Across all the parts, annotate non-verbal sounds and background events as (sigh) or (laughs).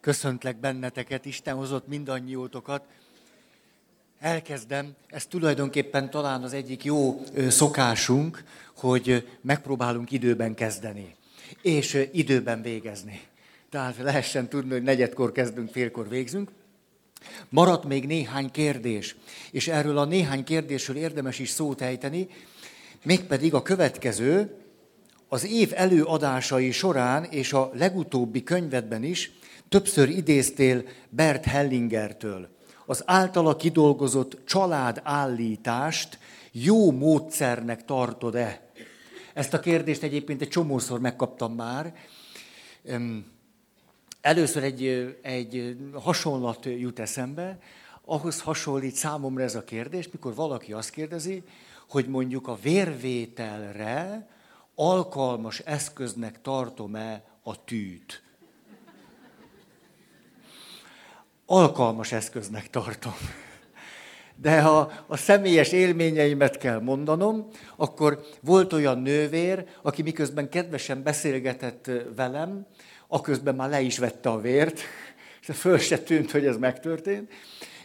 Köszöntlek benneteket, Isten hozott mindannyiótokat. Elkezdem, ez tulajdonképpen talán az egyik jó szokásunk, hogy megpróbálunk időben kezdeni, és időben végezni. Tehát lehessen tudni, hogy negyedkor kezdünk, félkor végzünk. Maradt még néhány kérdés, és erről a néhány kérdésről érdemes is szót ejteni, mégpedig a következő, az év előadásai során és a legutóbbi könyvedben is többször idéztél Bert Hellingertől. Az általa kidolgozott családállítást jó módszernek tartod-e? Ezt a kérdést egyébként egy csomószor megkaptam már. Először egy, egy hasonlat jut eszembe, ahhoz hasonlít számomra ez a kérdés, mikor valaki azt kérdezi, hogy mondjuk a vérvételre alkalmas eszköznek tartom-e a tűt. Alkalmas eszköznek tartom. De ha a személyes élményeimet kell mondanom, akkor volt olyan nővér, aki miközben kedvesen beszélgetett velem, aközben már le is vette a vért, föl se tűnt, hogy ez megtörtént.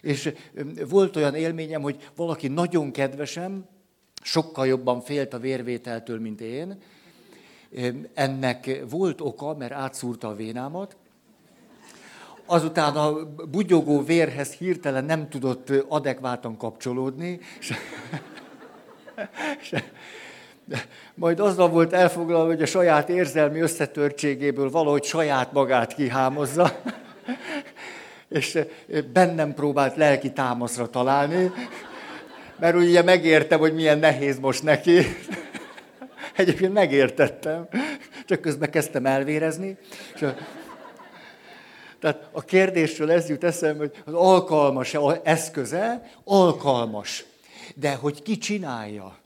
És volt olyan élményem, hogy valaki nagyon kedvesen, sokkal jobban félt a vérvételtől, mint én. Ennek volt oka, mert átszúrta a vénámat. Azután a bugyogó vérhez hirtelen nem tudott adekvátan kapcsolódni. És, és, majd azzal volt elfoglalva, hogy a saját érzelmi összetörtségéből valahogy saját magát kihámozza, és bennem próbált lelki támaszra találni, mert ugye megértem, hogy milyen nehéz most neki. Egyébként megértettem, csak közben kezdtem elvérezni. És. Tehát a kérdésről ez jut eszembe, hogy az alkalmas eszköze, alkalmas. De hogy ki csinálja?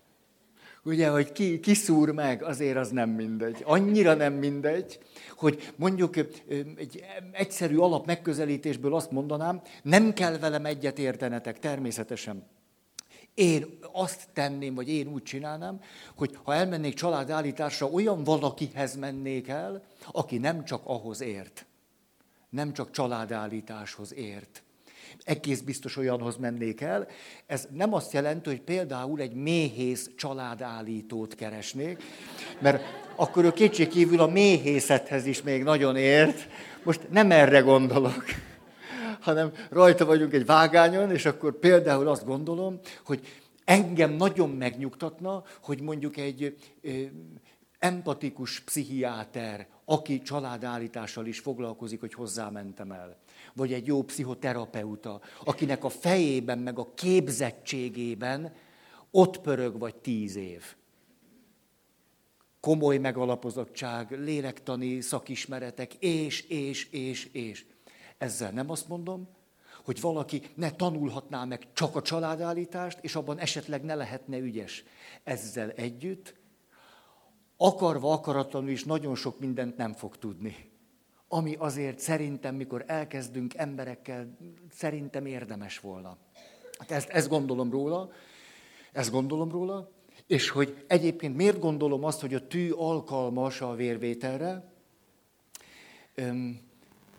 Ugye, hogy ki, ki szúr meg, azért az nem mindegy. Annyira nem mindegy, hogy mondjuk egy egyszerű alap megközelítésből azt mondanám, nem kell velem egyet értenetek, természetesen. Én azt tenném, vagy én úgy csinálnám, hogy ha elmennék családállításra, olyan valakihez mennék el, aki nem csak ahhoz ért. Nem csak családállításhoz ért. Egész biztos olyanhoz mennék el. Ez nem azt jelenti, hogy például egy méhész családállítót keresnék, mert akkor ő kétségkívül a méhészethez is még nagyon ért. Most nem erre gondolok hanem rajta vagyunk egy vágányon, és akkor például azt gondolom, hogy engem nagyon megnyugtatna, hogy mondjuk egy empatikus pszichiáter, aki családállítással is foglalkozik, hogy hozzámentem el. Vagy egy jó pszichoterapeuta, akinek a fejében, meg a képzettségében ott pörög vagy tíz év. Komoly megalapozottság, lélektani szakismeretek, és, és, és, és. Ezzel nem azt mondom, hogy valaki ne tanulhatná meg csak a családállítást, és abban esetleg ne lehetne ügyes. Ezzel együtt, akarva, akaratlanul is nagyon sok mindent nem fog tudni. Ami azért szerintem, mikor elkezdünk emberekkel, szerintem érdemes volna. Hát ezt, ezt gondolom róla, ezt gondolom róla, és hogy egyébként miért gondolom azt, hogy a tű alkalmas a vérvételre,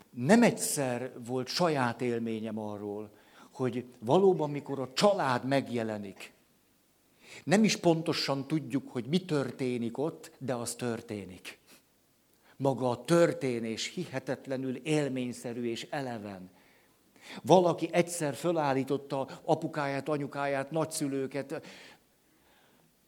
nem egyszer volt saját élményem arról, hogy valóban, mikor a család megjelenik, nem is pontosan tudjuk, hogy mi történik ott, de az történik. Maga a történés hihetetlenül élményszerű és eleven. Valaki egyszer fölállította apukáját, anyukáját, nagyszülőket,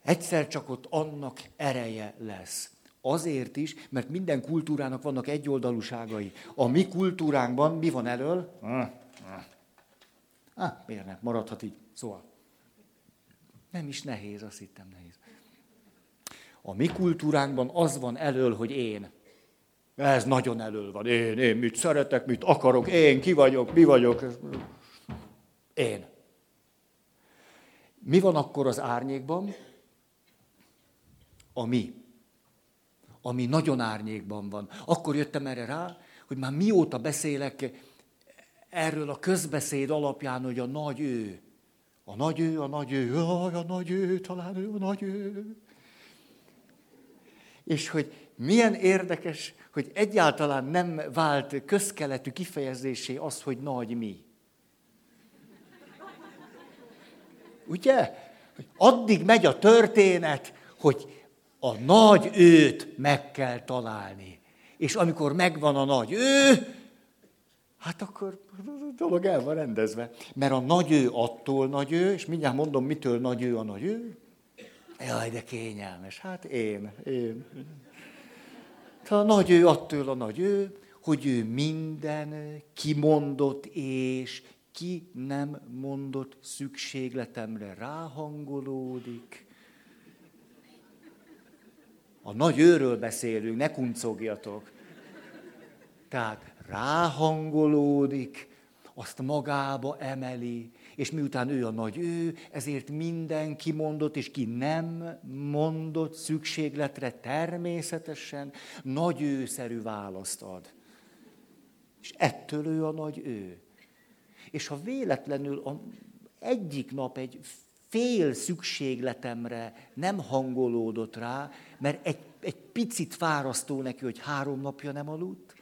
egyszer csak ott annak ereje lesz. Azért is, mert minden kultúrának vannak egyoldalúságai. A mi kultúránkban mi van elől? Ah, miért nem? Maradhat így. Szóval. Nem is nehéz, azt hittem nehéz. A mi kultúránkban az van elől, hogy én. Ez nagyon elől van. Én, én mit szeretek, mit akarok, én, ki vagyok, mi vagyok. Én. Mi van akkor az árnyékban? A mi ami nagyon árnyékban van. Akkor jöttem erre rá, hogy már mióta beszélek erről a közbeszéd alapján, hogy a nagy ő. A nagy ő, a nagy ő, a nagy ő, talán ő, a nagy ő. És hogy milyen érdekes, hogy egyáltalán nem vált közkeletű kifejezésé az, hogy nagy mi. Ugye? Addig megy a történet, hogy a nagy őt meg kell találni. És amikor megvan a nagy ő, hát akkor a dolog el van rendezve. Mert a nagy ő attól nagy ő, és mindjárt mondom, mitől nagy ő a nagy ő. Jaj, de kényelmes. Hát én, én. A nagy ő attól a nagy ő, hogy ő minden kimondott és ki nem mondott szükségletemre ráhangolódik. A nagy őről beszélünk, ne kuncogjatok. Tehát ráhangolódik, azt magába emeli, és miután ő a nagy ő, ezért minden kimondott, és ki nem mondott szükségletre természetesen nagy őszerű választ ad. És ettől ő a nagy ő. És ha véletlenül a, egyik nap egy fél szükségletemre nem hangolódott rá, mert egy, egy picit fárasztó neki, hogy három napja nem aludt.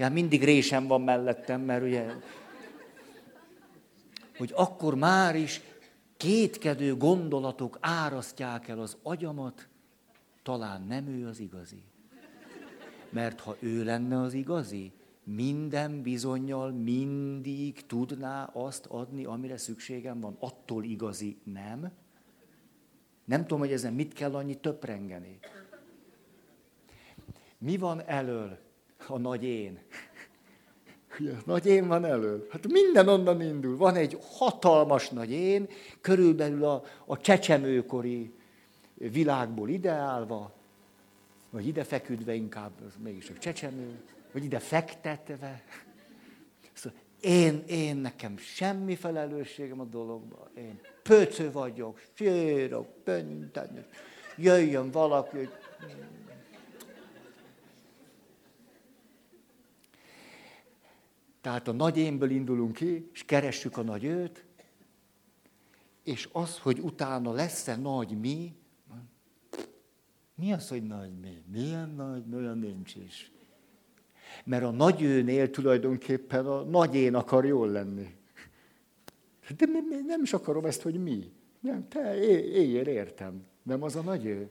Ja, mindig résem van mellettem, mert ugye, hogy akkor már is kétkedő gondolatok árasztják el az agyamat, talán nem ő az igazi. Mert ha ő lenne az igazi, minden bizonyal mindig tudná azt adni, amire szükségem van. Attól igazi nem. Nem tudom, hogy ezen mit kell annyi töprengeni. Mi van elől a nagy én? Nagy én van elől. Hát minden onnan indul. Van egy hatalmas nagy én, körülbelül a, a csecsemőkori világból ideálva, vagy ide feküdve inkább, mégis a csecsemő vagy ide fektetve. Szóval én, én nekem semmi felelősségem a dologban. Én pöcő vagyok, sírok, pönten, jöjjön valaki, hogy... Tehát a nagy énből indulunk ki, és keressük a nagy őt, és az, hogy utána lesz-e nagy mi, mi az, hogy nagy mi? Milyen nagy? Olyan nincs is. Mert a nagy őnél tulajdonképpen a nagy én akar jól lenni. De nem is akarom ezt, hogy mi. Nem, te éljél értem. Nem az a nagy ő.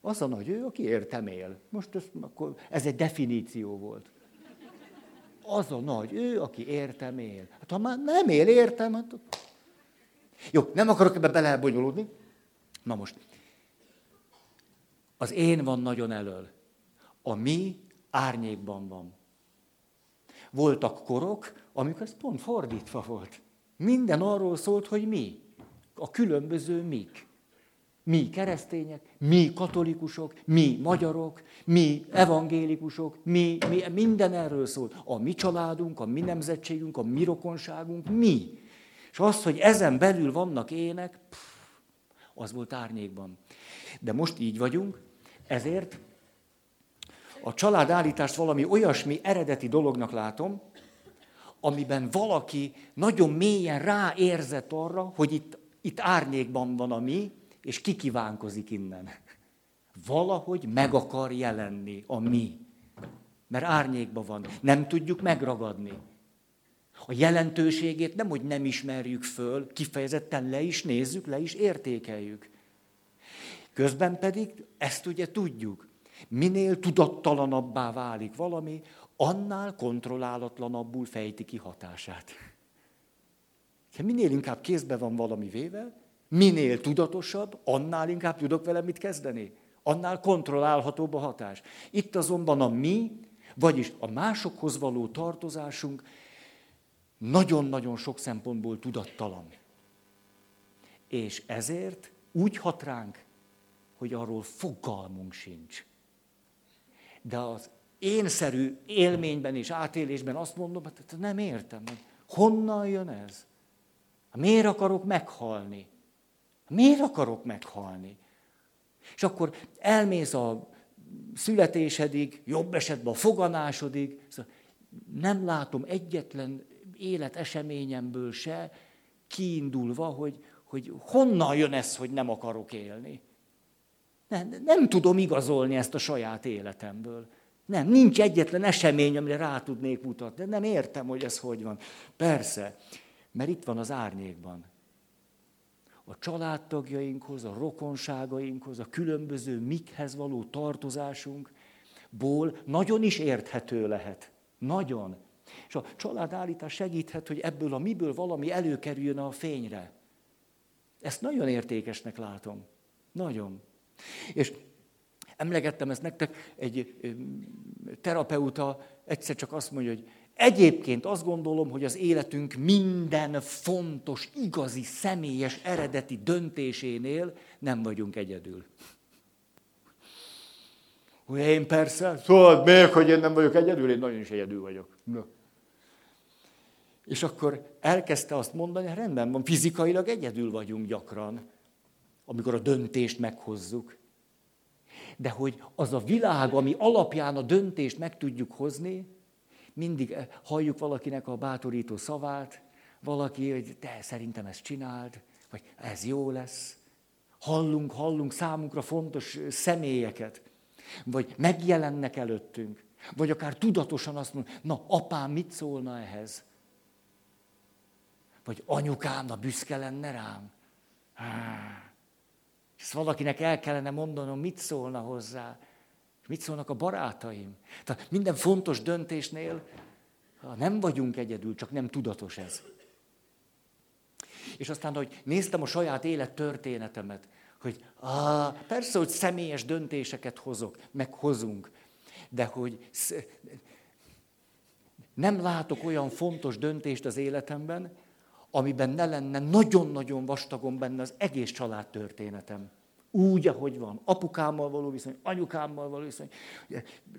Az a nagy ő, aki értem él. Most ez, akkor, ez egy definíció volt. Az a nagy ő, aki értem él. Hát ha már nem él értem, hát... Jó, nem akarok ebbe belebonyolódni. Na most. Az én van nagyon elől. A mi árnyékban van. Voltak korok, amikor ez pont fordítva volt. Minden arról szólt, hogy mi. A különböző mik. Mi keresztények, mi katolikusok, mi magyarok, mi evangélikusok, mi, mi, minden erről szólt. A mi családunk, a mi nemzetségünk, a mi rokonságunk, mi. És az, hogy ezen belül vannak ének, pff, az volt árnyékban. De most így vagyunk, ezért a családállítást valami olyasmi eredeti dolognak látom, amiben valaki nagyon mélyen ráérzett arra, hogy itt, itt árnyékban van a mi, és kikívánkozik innen. Valahogy meg akar jelenni a mi. Mert árnyékban van. Nem tudjuk megragadni. A jelentőségét nem, hogy nem ismerjük föl, kifejezetten le is nézzük, le is értékeljük. Közben pedig ezt ugye tudjuk. Minél tudattalanabbá válik valami, annál kontrollálatlanabbul fejti ki hatását. Ha minél inkább kézbe van valami véve, minél tudatosabb, annál inkább tudok vele mit kezdeni. Annál kontrollálhatóbb a hatás. Itt azonban a mi, vagyis a másokhoz való tartozásunk nagyon-nagyon sok szempontból tudattalan. És ezért úgy hat ránk, hogy arról fogalmunk sincs. De az énszerű élményben és átélésben azt mondom, hogy hát nem értem, hogy honnan jön ez? Miért akarok meghalni? Miért akarok meghalni? És akkor elmész a születésedig, jobb esetben a foganásodig, szóval nem látom egyetlen életeseményemből se kiindulva, hogy, hogy honnan jön ez, hogy nem akarok élni. Nem, nem tudom igazolni ezt a saját életemből. Nem, nincs egyetlen esemény, amire rá tudnék mutatni. Nem értem, hogy ez hogy van. Persze, mert itt van az árnyékban. A családtagjainkhoz, a rokonságainkhoz, a különböző mikhez való tartozásunkból nagyon is érthető lehet. Nagyon. És a családállítás segíthet, hogy ebből a miből valami előkerüljön a fényre. Ezt nagyon értékesnek látom. Nagyon. És emlegettem ezt nektek, egy terapeuta egyszer csak azt mondja, hogy egyébként azt gondolom, hogy az életünk minden fontos, igazi, személyes, eredeti döntésénél nem vagyunk egyedül. Hogy én persze, szóval miért, hogy én nem vagyok egyedül? Én nagyon is egyedül vagyok. Na. És akkor elkezdte azt mondani, hogy rendben van, fizikailag egyedül vagyunk gyakran, amikor a döntést meghozzuk. De hogy az a világ, ami alapján a döntést meg tudjuk hozni, mindig eh, halljuk valakinek a bátorító szavát, valaki, hogy te szerintem ezt csináld, vagy ez jó lesz. Hallunk, hallunk számunkra fontos személyeket, vagy megjelennek előttünk, vagy akár tudatosan azt mondjuk, na apám mit szólna ehhez? Vagy anyukám, na büszke lenne rám. És ezt valakinek el kellene mondanom, mit szólna hozzá. Mit szólnak a barátaim. Tehát minden fontos döntésnél nem vagyunk egyedül, csak nem tudatos ez. És aztán, hogy néztem a saját élet történetemet, hogy á, persze, hogy személyes döntéseket hozok, meg hozunk, de hogy nem látok olyan fontos döntést az életemben, amiben ne lenne nagyon-nagyon vastagon benne az egész család történetem. Úgy, ahogy van. Apukámmal való viszony, anyukámmal való viszony.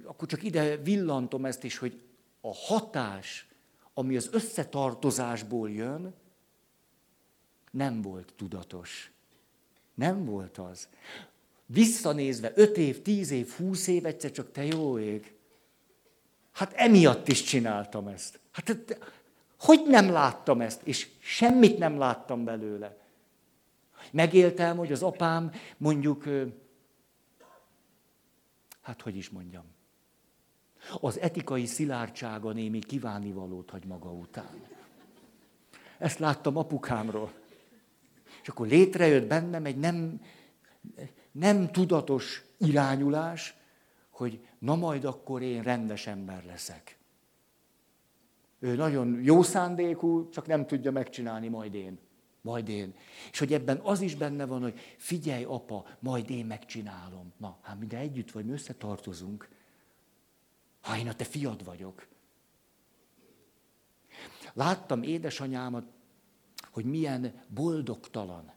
Akkor csak ide villantom ezt is, hogy a hatás, ami az összetartozásból jön, nem volt tudatos. Nem volt az. Visszanézve öt év, tíz év, húsz év, egyszer csak te jó ég. Hát emiatt is csináltam ezt. Hát hogy nem láttam ezt? És semmit nem láttam belőle. Megéltem, hogy az apám mondjuk, hát hogy is mondjam, az etikai szilárdsága némi kívánivalót hagy maga után. Ezt láttam apukámról. És akkor létrejött bennem egy nem, nem tudatos irányulás, hogy na majd akkor én rendes ember leszek. Ő nagyon jó szándékú, csak nem tudja megcsinálni, majd én. Majd én. És hogy ebben az is benne van, hogy figyelj, apa, majd én megcsinálom. Na, hát mi de együtt vagy, mi összetartozunk. Ha én a te fiad vagyok. Láttam édesanyámat, hogy milyen boldogtalan.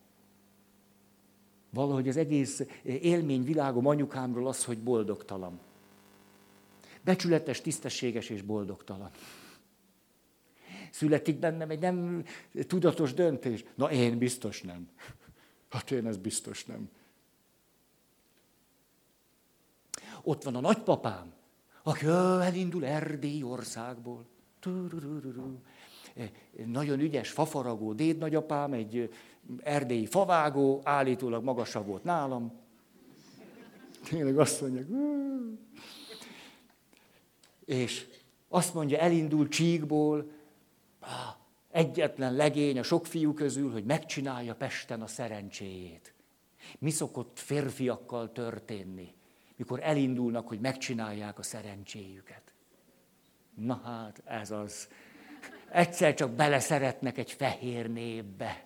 Valahogy az egész élményvilágom anyukámról az, hogy boldogtalan. Becsületes, tisztességes és boldogtalan születik bennem egy nem tudatos döntés. Na én biztos nem. Hát én ez biztos nem. Ott van a nagypapám, aki elindul Erdély országból. Nagyon ügyes fafaragó dédnagyapám, egy erdélyi favágó, állítólag magasabb volt nálam. Tényleg azt mondják. És azt mondja, elindul Csíkból, egyetlen legény a sok fiú közül, hogy megcsinálja Pesten a szerencséjét. Mi szokott férfiakkal történni, mikor elindulnak, hogy megcsinálják a szerencséjüket? Na hát, ez az. Egyszer csak beleszeretnek egy fehér népbe.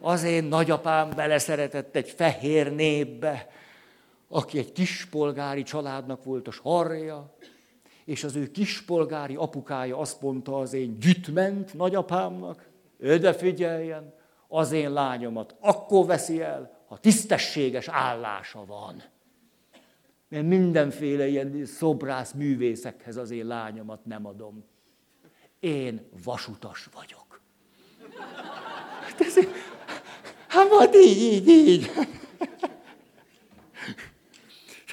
Az én nagyapám beleszeretett egy fehér népbe, aki egy kispolgári családnak volt a sarja, és az ő kispolgári apukája azt mondta az én gyütment nagyapámnak, öde figyeljen, az én lányomat akkor veszi el, ha tisztességes állása van. Mert mindenféle ilyen szobrász művészekhez az én lányomat nem adom. Én vasutas vagyok. Hát, hát majd így, így, így.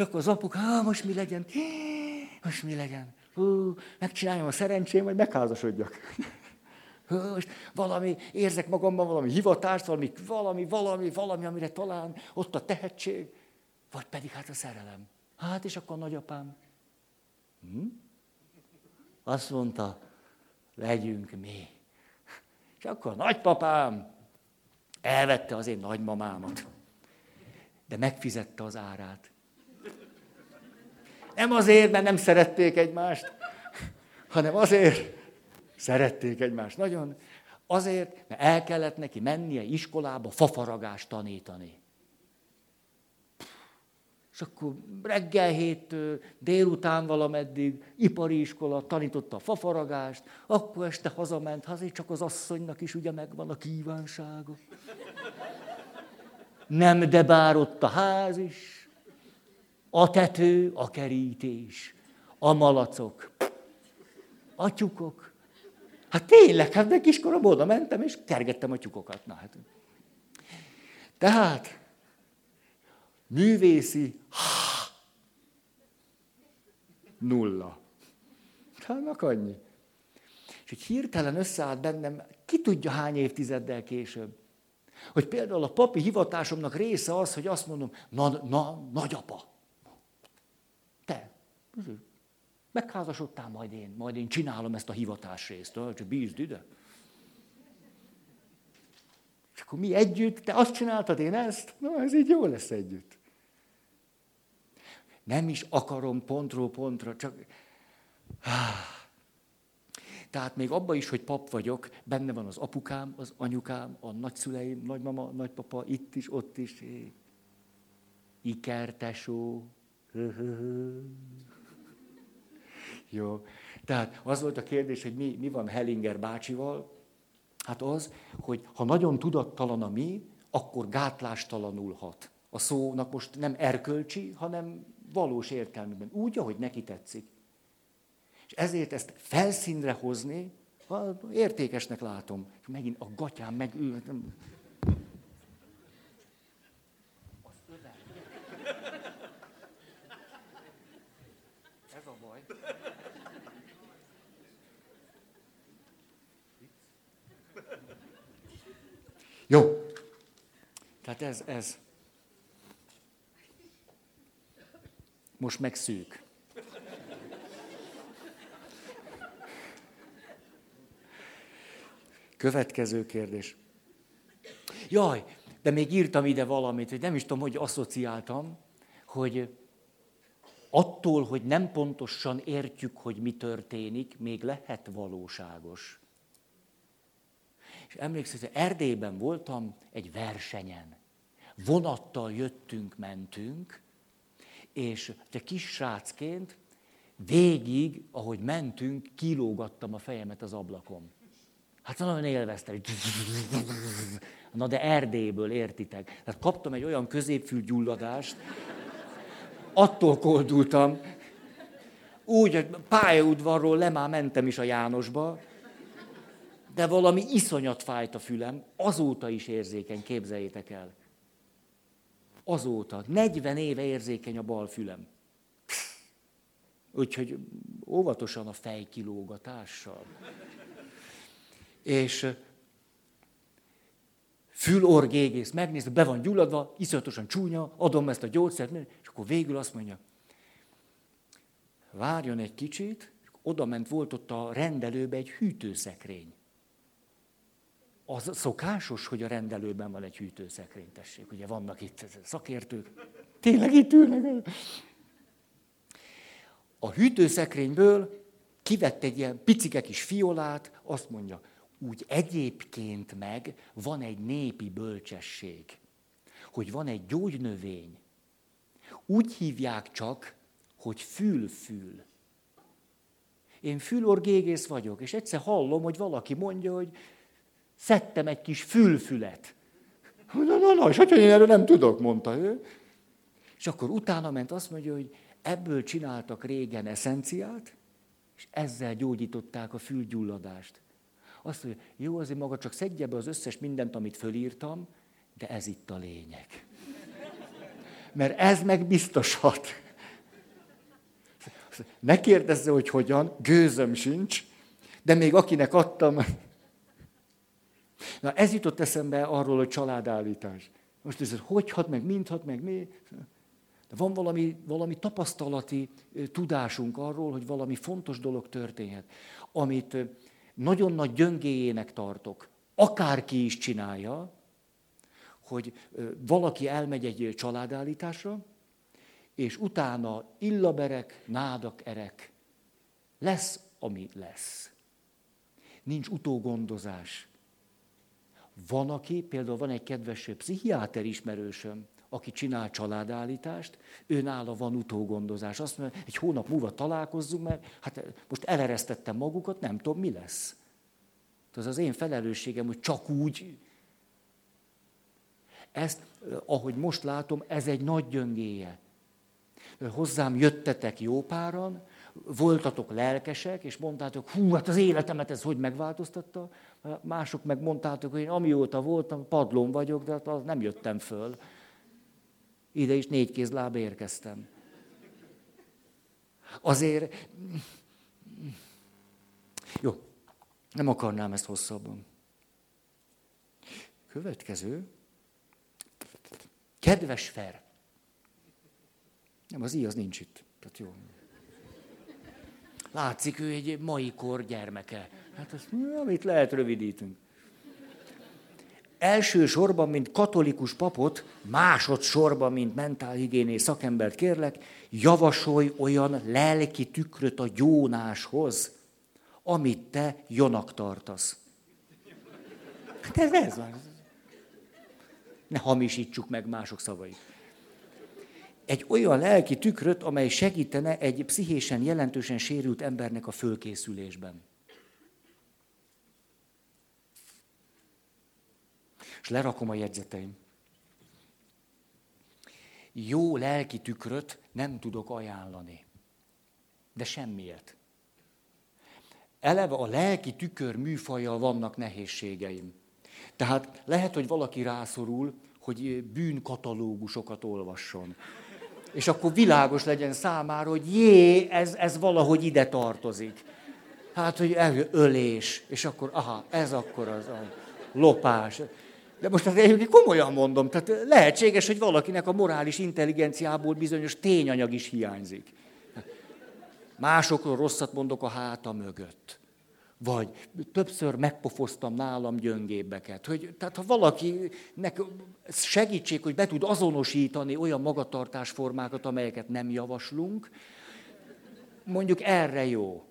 Akkor az apuk, hát most mi legyen? most mi legyen? Hú, megcsináljam a szerencsém, vagy megházasodjak. (laughs) Hú, most valami, érzek magamban valami hivatást, valami, valami, valami, valami, amire talán ott a tehetség. Vagy pedig hát a szerelem. Hát és akkor a nagyapám. Hm? Azt mondta, legyünk mi. És akkor a nagypapám elvette az én nagymamámat. De megfizette az árát. Nem azért, mert nem szerették egymást, hanem azért, szerették egymást nagyon, azért, mert el kellett neki mennie iskolába fafaragást tanítani. És akkor reggel héttől, délután valameddig, ipari iskola, tanította a fafaragást, akkor este hazament, azért csak az asszonynak is ugye megvan a kívánsága. Nem, de bár ott a ház is, a tető, a kerítés, a malacok, a tyukok. Hát tényleg, hát meg kiskoromban oda mentem, és kergettem a tyukokat. Na, hát. Tehát, művészi, nulla. Hát annyi. És hogy hirtelen összeállt bennem, ki tudja hány évtizeddel később. Hogy például a papi hivatásomnak része az, hogy azt mondom, na, na nagyapa, megházasodtál, majd én, majd én csinálom ezt a hivatás részt, csak bízd ide. És akkor mi együtt, te azt csináltad, én ezt? Na, ez így jó lesz együtt. Nem is akarom pontról pontra, csak... Tehát még abban is, hogy pap vagyok, benne van az apukám, az anyukám, a nagyszüleim, nagymama, nagypapa, itt is, ott is. Ikertesó. Jó. Tehát az volt a kérdés, hogy mi, mi van Hellinger bácsival. Hát az, hogy ha nagyon tudattalan a mi, akkor gátlástalanul hat. A szónak most nem erkölcsi, hanem valós értelmében. Úgy, ahogy neki tetszik. És ezért ezt felszínre hozni, értékesnek látom. És megint a gatyám meg Jó. Tehát ez, ez. Most meg szűk. Következő kérdés. Jaj, de még írtam ide valamit, hogy nem is tudom, hogy asszociáltam, hogy attól, hogy nem pontosan értjük, hogy mi történik, még lehet valóságos. És emlékszem, hogy Erdélyben voltam egy versenyen. Vonattal jöttünk, mentünk, és te kis srácként végig, ahogy mentünk, kilógattam a fejemet az ablakon. Hát nagyon élveztem. Na de Erdélyből, értitek? Tehát kaptam egy olyan középfülgyulladást, attól koldultam, úgy, hogy pályaudvarról le mentem is a Jánosba, de valami iszonyat fájt a fülem, azóta is érzékeny, képzeljétek el. Azóta. 40 éve érzékeny a bal fülem. Úgyhogy óvatosan a fejkilógatással. És fülorgégész megnézte, be van gyulladva, iszonyatosan csúnya, adom ezt a gyógyszert, és akkor végül azt mondja, várjon egy kicsit, oda ment, volt ott a rendelőbe egy hűtőszekrény. Az szokásos, hogy a rendelőben van egy hűtőszekrény, tessék, ugye vannak itt szakértők, tényleg itt ülnek. A hűtőszekrényből kivett egy ilyen picike kis fiolát, azt mondja, úgy egyébként meg van egy népi bölcsesség, hogy van egy gyógynövény. Úgy hívják csak, hogy fül-fül. Én fülorgégész vagyok, és egyszer hallom, hogy valaki mondja, hogy szedtem egy kis fülfület. Na, na, na, és hogy én erről nem tudok, mondta ő. És akkor utána ment, azt mondja, hogy ebből csináltak régen eszenciát, és ezzel gyógyították a fülgyulladást. Azt mondja, jó, azért maga csak szedje be az összes mindent, amit fölírtam, de ez itt a lényeg. Mert ez meg biztosat. Ne kérdezze, hogy hogyan, gőzöm sincs, de még akinek adtam. Na ez jutott eszembe arról, hogy családállítás. Most ez hogy hat meg, mint hat meg, mi? Van valami, valami tapasztalati tudásunk arról, hogy valami fontos dolog történhet, amit nagyon nagy gyöngéjének tartok, akárki is csinálja, hogy valaki elmegy egy családállításra, és utána illaberek, nádak, erek. Lesz, ami lesz. Nincs utógondozás. Van, aki, például van egy kedves pszichiáter ismerősöm, aki csinál családállítást, ő nála van utógondozás. Azt mondja, egy hónap múlva találkozzunk, mert hát most eleresztettem magukat, nem tudom, mi lesz. Az az én felelősségem, hogy csak úgy. Ezt, ahogy most látom, ez egy nagy gyöngéje. Hozzám jöttetek jó páran, voltatok lelkesek, és mondtátok, hú, hát az életemet ez hogy megváltoztatta. Mások meg mondtátok, hogy én amióta voltam, padlón vagyok, de hát nem jöttem föl. Ide is négy kézláb érkeztem. Azért... Jó, nem akarnám ezt hosszabban. Következő. Kedves Fer. Nem, az i az nincs itt. Tehát jó. Látszik, ő egy mai kor gyermeke. Hát azt, amit lehet, rövidítünk. Első sorban, mint katolikus papot, másodszorban, mint mentálhigiénész szakembert kérlek, javasolj olyan lelki tükröt a gyónáshoz, amit te jonak tartasz. Hát ez, ez van. Ne hamisítsuk meg mások szavait. Egy olyan lelki tükröt, amely segítene egy pszichésen jelentősen sérült embernek a fölkészülésben. És lerakom a jegyzeteim. Jó lelki tükröt nem tudok ajánlani. De semmiért. Eleve a lelki tükör műfajjal vannak nehézségeim. Tehát lehet, hogy valaki rászorul, hogy bűnkatalógusokat olvasson. És akkor világos legyen számára, hogy jé, ez, ez valahogy ide tartozik. Hát, hogy ölés, és akkor, aha, ez akkor az a lopás. De most ezt egyébként komolyan mondom, tehát lehetséges, hogy valakinek a morális intelligenciából bizonyos tényanyag is hiányzik. Másokról rosszat mondok a háta mögött. Vagy többször megpofoztam nálam gyöngébbeket. Hogy, tehát ha valakinek segítség, hogy be tud azonosítani olyan magatartásformákat, amelyeket nem javaslunk, mondjuk erre jó.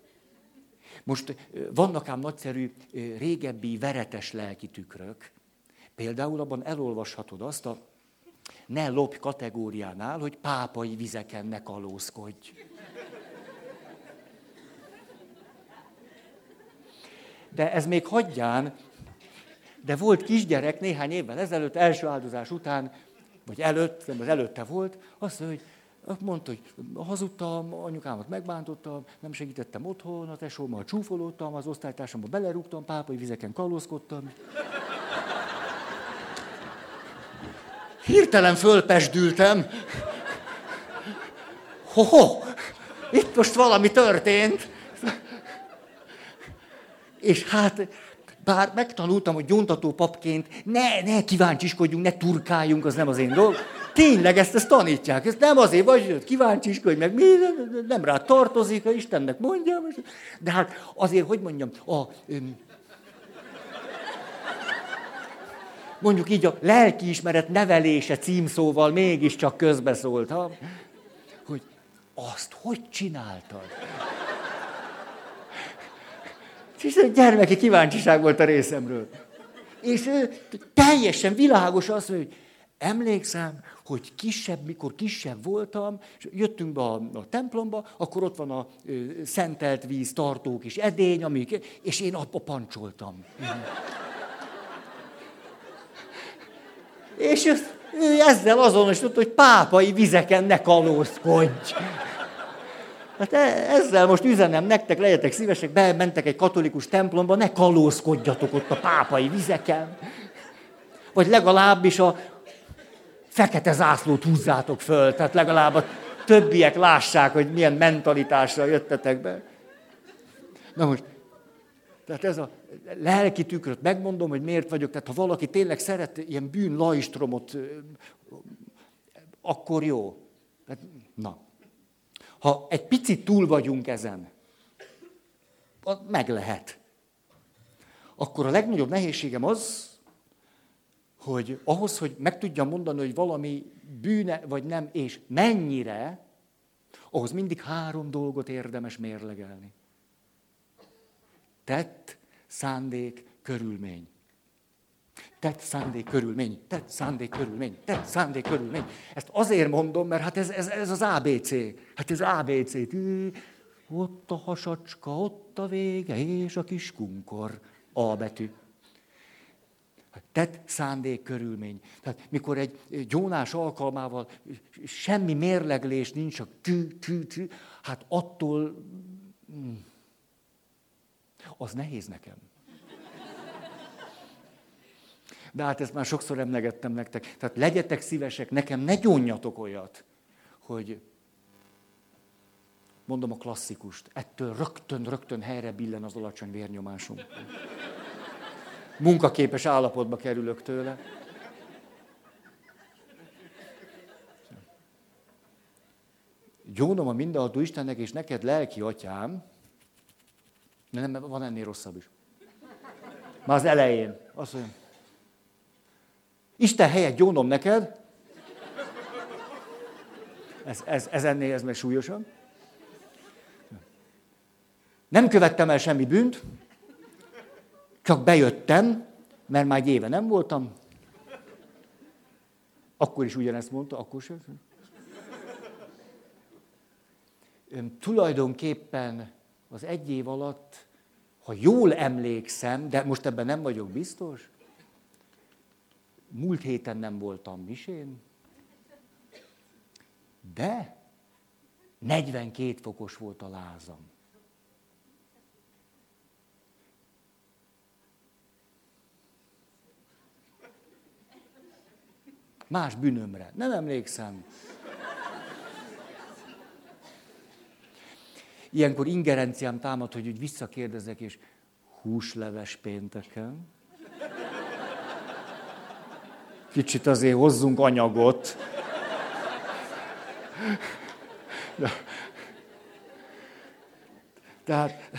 Most vannak ám nagyszerű régebbi veretes lelki tükrök. Például abban elolvashatod azt a ne lopj kategóriánál, hogy pápai vizeken ne kalózkodj. De ez még hagyján, de volt kisgyerek néhány évvel ezelőtt, első áldozás után, vagy előtt, nem az előtte volt, azt mondja, hogy mondta, hogy hazudtam, anyukámat megbántottam, nem segítettem otthon, a tesómmal csúfolódtam, az osztálytársamba belerúgtam, pápai vizeken kalózkodtam. Hirtelen fölpesdültem. Ho-ho! Itt most valami történt. És hát, bár megtanultam, hogy gyóntató papként ne, ne kíváncsiskodjunk, ne turkáljunk, az nem az én dolgom. Tényleg ezt, ezt tanítják. Ez nem azért vagy, hogy kíváncsiskodj, meg mi, nem rá tartozik, ha Istennek mondja. De hát azért, hogy mondjam, a, mondjuk így a lelkiismeret nevelése címszóval mégiscsak közbeszólt, ha? hogy azt hogy csináltad? És ez gyermeki kíváncsiság volt a részemről. És ő teljesen világos az, hogy emlékszem, hogy kisebb, mikor kisebb voltam, és jöttünk be a, a templomba, akkor ott van a ö, szentelt víz, tartók és edény, amik, és én abba pancsoltam. és ő ezzel azonosított, hogy pápai vizeken ne kalózkodj. Hát e, ezzel most üzenem nektek, legyetek szívesek, bementek egy katolikus templomba, ne kalózkodjatok ott a pápai vizeken. Vagy legalábbis a fekete zászlót húzzátok föl, tehát legalább a többiek lássák, hogy milyen mentalitással jöttetek be. Na most, tehát ez a lelki tükröt, megmondom, hogy miért vagyok, tehát ha valaki tényleg szeret ilyen bűn laistromot, akkor jó. Hát, na, ha egy picit túl vagyunk ezen, meg lehet. Akkor a legnagyobb nehézségem az, hogy ahhoz, hogy meg tudjam mondani, hogy valami bűne vagy nem, és mennyire, ahhoz mindig három dolgot érdemes mérlegelni. Tett, szándék, körülmény. Tett szándék, körülmény, tett szándék, körülmény, tett szándék, körülmény. Ezt azért mondom, mert hát ez, ez, ez az ABC. Hát ez ABC. Ott a hasacska, ott a vége, és a kis kunkor. A betű. Tett szándék, körülmény. Tehát mikor egy gyónás alkalmával semmi mérleglés nincs, csak tű, tű, tű, hát attól hmm, az nehéz nekem. De hát ezt már sokszor emlegettem nektek. Tehát legyetek szívesek, nekem ne gyónjatok olyat, hogy mondom a klasszikust, ettől rögtön, rögtön helyre billen az alacsony vérnyomásom. Munkaképes állapotba kerülök tőle. Gyónom a mindenható Istennek, és neked lelki atyám, de nem, van ennél rosszabb is. Már az elején. Azt mondja, Isten helyett gyónom neked, ez, ez, ez ennél ez meg súlyosabb. Nem követtem el semmi bűnt, csak bejöttem, mert már egy éve nem voltam. Akkor is ugyanezt mondta, akkor sem. Tulajdonképpen az egy év alatt, ha jól emlékszem, de most ebben nem vagyok biztos, múlt héten nem voltam misén, de 42 fokos volt a lázam. Más bűnömre. Nem emlékszem. Ilyenkor ingerenciám támad, hogy úgy visszakérdezek, és húsleves pénteken. Kicsit azért hozzunk anyagot. Tehát,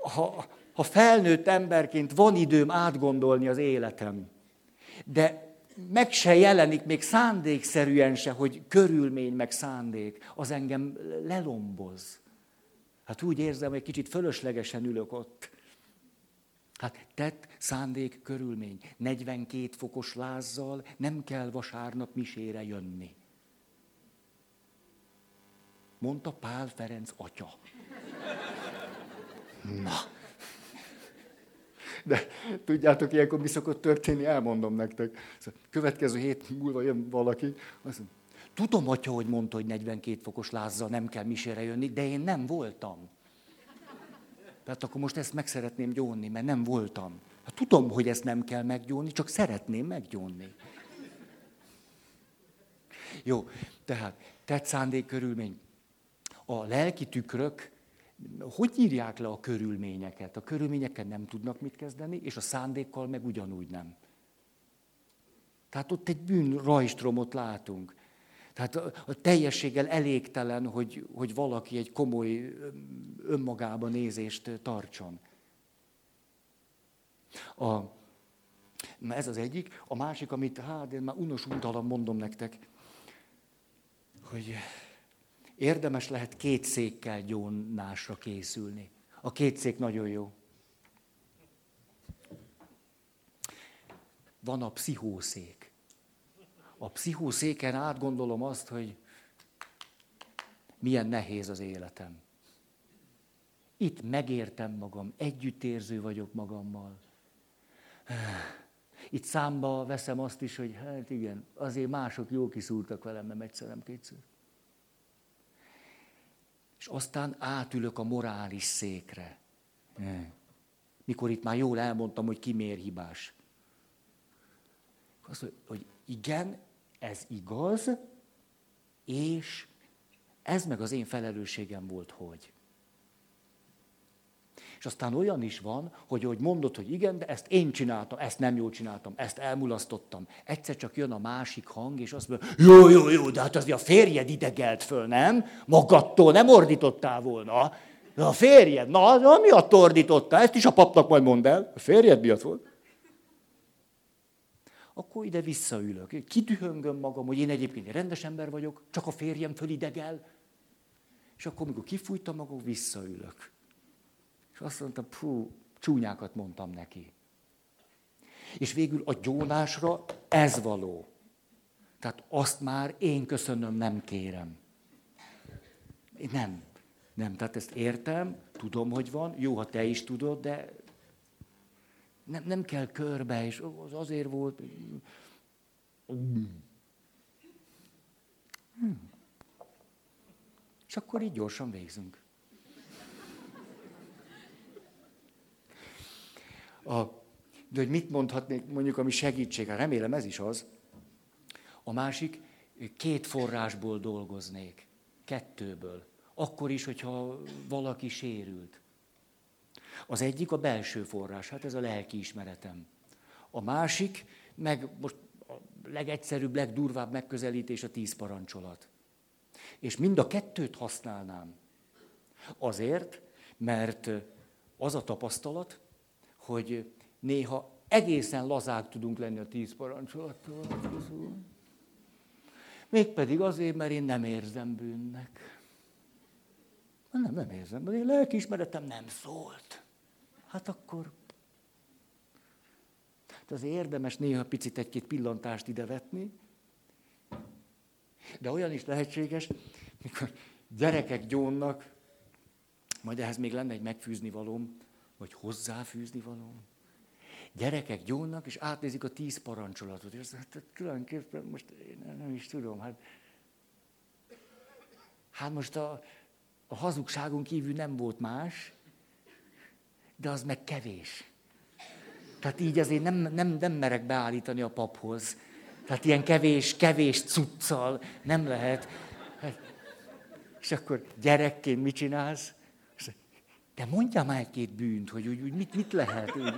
ha, ha felnőtt emberként van időm átgondolni az életem, de meg se jelenik még szándékszerűen se, hogy körülmény meg szándék, az engem lelomboz. Hát úgy érzem, hogy kicsit fölöslegesen ülök ott. Hát tett szándék körülmény. 42 fokos lázzal nem kell vasárnap misére jönni. Mondta Pál Ferenc atya. Na. De tudjátok, ilyenkor mi szokott történni, elmondom nektek. Szóval következő hét múlva jön valaki, azt mondja, tudom, atya, hogy mondta, hogy 42 fokos lázzal nem kell misére jönni, de én nem voltam. Tehát akkor most ezt meg szeretném gyónni, mert nem voltam. Hát tudom, hogy ezt nem kell meggyónni, csak szeretném meggyónni. Jó, tehát tett szándék körülmény. A lelki tükrök hogy írják le a körülményeket? A körülményekkel nem tudnak mit kezdeni, és a szándékkal meg ugyanúgy nem. Tehát ott egy bűn rajstromot látunk. Tehát a teljességgel elégtelen, hogy, hogy valaki egy komoly önmagába nézést tartson. A, ez az egyik. A másik, amit hát én már unos untalan mondom nektek, hogy érdemes lehet két székkel gyónásra készülni. A két szék nagyon jó. Van a pszichószék. A pszichószéken átgondolom azt, hogy milyen nehéz az életem. Itt megértem magam, együttérző vagyok magammal. Itt számba veszem azt is, hogy hát igen, azért mások jó kiszúrtak velem, nem egyszer, nem kétszer. És aztán átülök a morális székre. Mikor itt már jól elmondtam, hogy ki miért hibás. Azt, hogy igen, ez igaz, és ez meg az én felelősségem volt, hogy. És aztán olyan is van, hogy hogy mondod, hogy igen, de ezt én csináltam, ezt nem jól csináltam, ezt elmulasztottam. Egyszer csak jön a másik hang, és azt mondja, jó, jó, jó, de hát az a férjed idegelt föl, nem? Magadtól nem ordítottál volna. De a férjed, na, na miatt ordítottál? Ezt is a papnak majd mondd el. A férjed miatt volt? Akkor ide visszaülök. Kitühöngöm magam, hogy én egyébként egy rendes ember vagyok, csak a férjem fölidegel. És akkor, amikor kifújtam magam, visszaülök. És azt mondtam, pú, csúnyákat mondtam neki. És végül a gyónásra ez való. Tehát azt már én köszönöm, nem kérem. Én nem. Nem, tehát ezt értem, tudom, hogy van, jó, ha te is tudod, de nem, nem kell körbe, és az azért volt. Hmm. És akkor így gyorsan végzünk. A, de hogy mit mondhatnék, mondjuk, ami segítség, hát remélem ez is az. A másik, két forrásból dolgoznék, kettőből. Akkor is, hogyha valaki sérült. Az egyik a belső forrás, hát ez a lelki ismeretem. A másik, meg most a legegyszerűbb, legdurvább megközelítés a tíz parancsolat. És mind a kettőt használnám. Azért, mert az a tapasztalat, hogy néha egészen lazák tudunk lenni a tíz parancsolattal. Mégpedig azért, mert én nem érzem bűnnek. Nem, nem érzem, mert én lelkiismeretem nem szólt. Hát akkor... De az érdemes néha picit egy-két pillantást idevetni, de olyan is lehetséges, mikor gyerekek gyónnak, majd ehhez még lenne egy megfűzni valóm, vagy hozzáfűzni valóm. Gyerekek gyónnak, és átnézik a tíz parancsolatot. És azt hát, tulajdonképpen most én nem is tudom, hát, hát most a, a hazugságon kívül nem volt más, de az meg kevés. Tehát így azért nem, nem, nem merek beállítani a paphoz. Tehát ilyen kevés, kevés cuccal nem lehet. És akkor gyerekként mit csinálsz? De mondja már egy-két bűnt, hogy úgy, úgy mit, mit lehet. Úgy.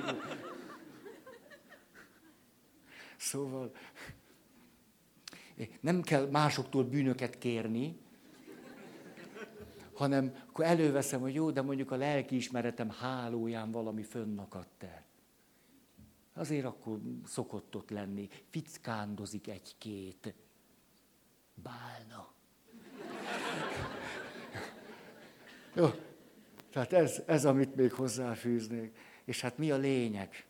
Szóval nem kell másoktól bűnöket kérni, hanem akkor előveszem, hogy jó, de mondjuk a lelkiismeretem hálóján valami fönnakadt-e. Azért akkor szokott ott lenni, fickándozik egy-két bálna. (laughs) Jó, tehát ez, ez, amit még hozzáfűznék. És hát mi a lényeg?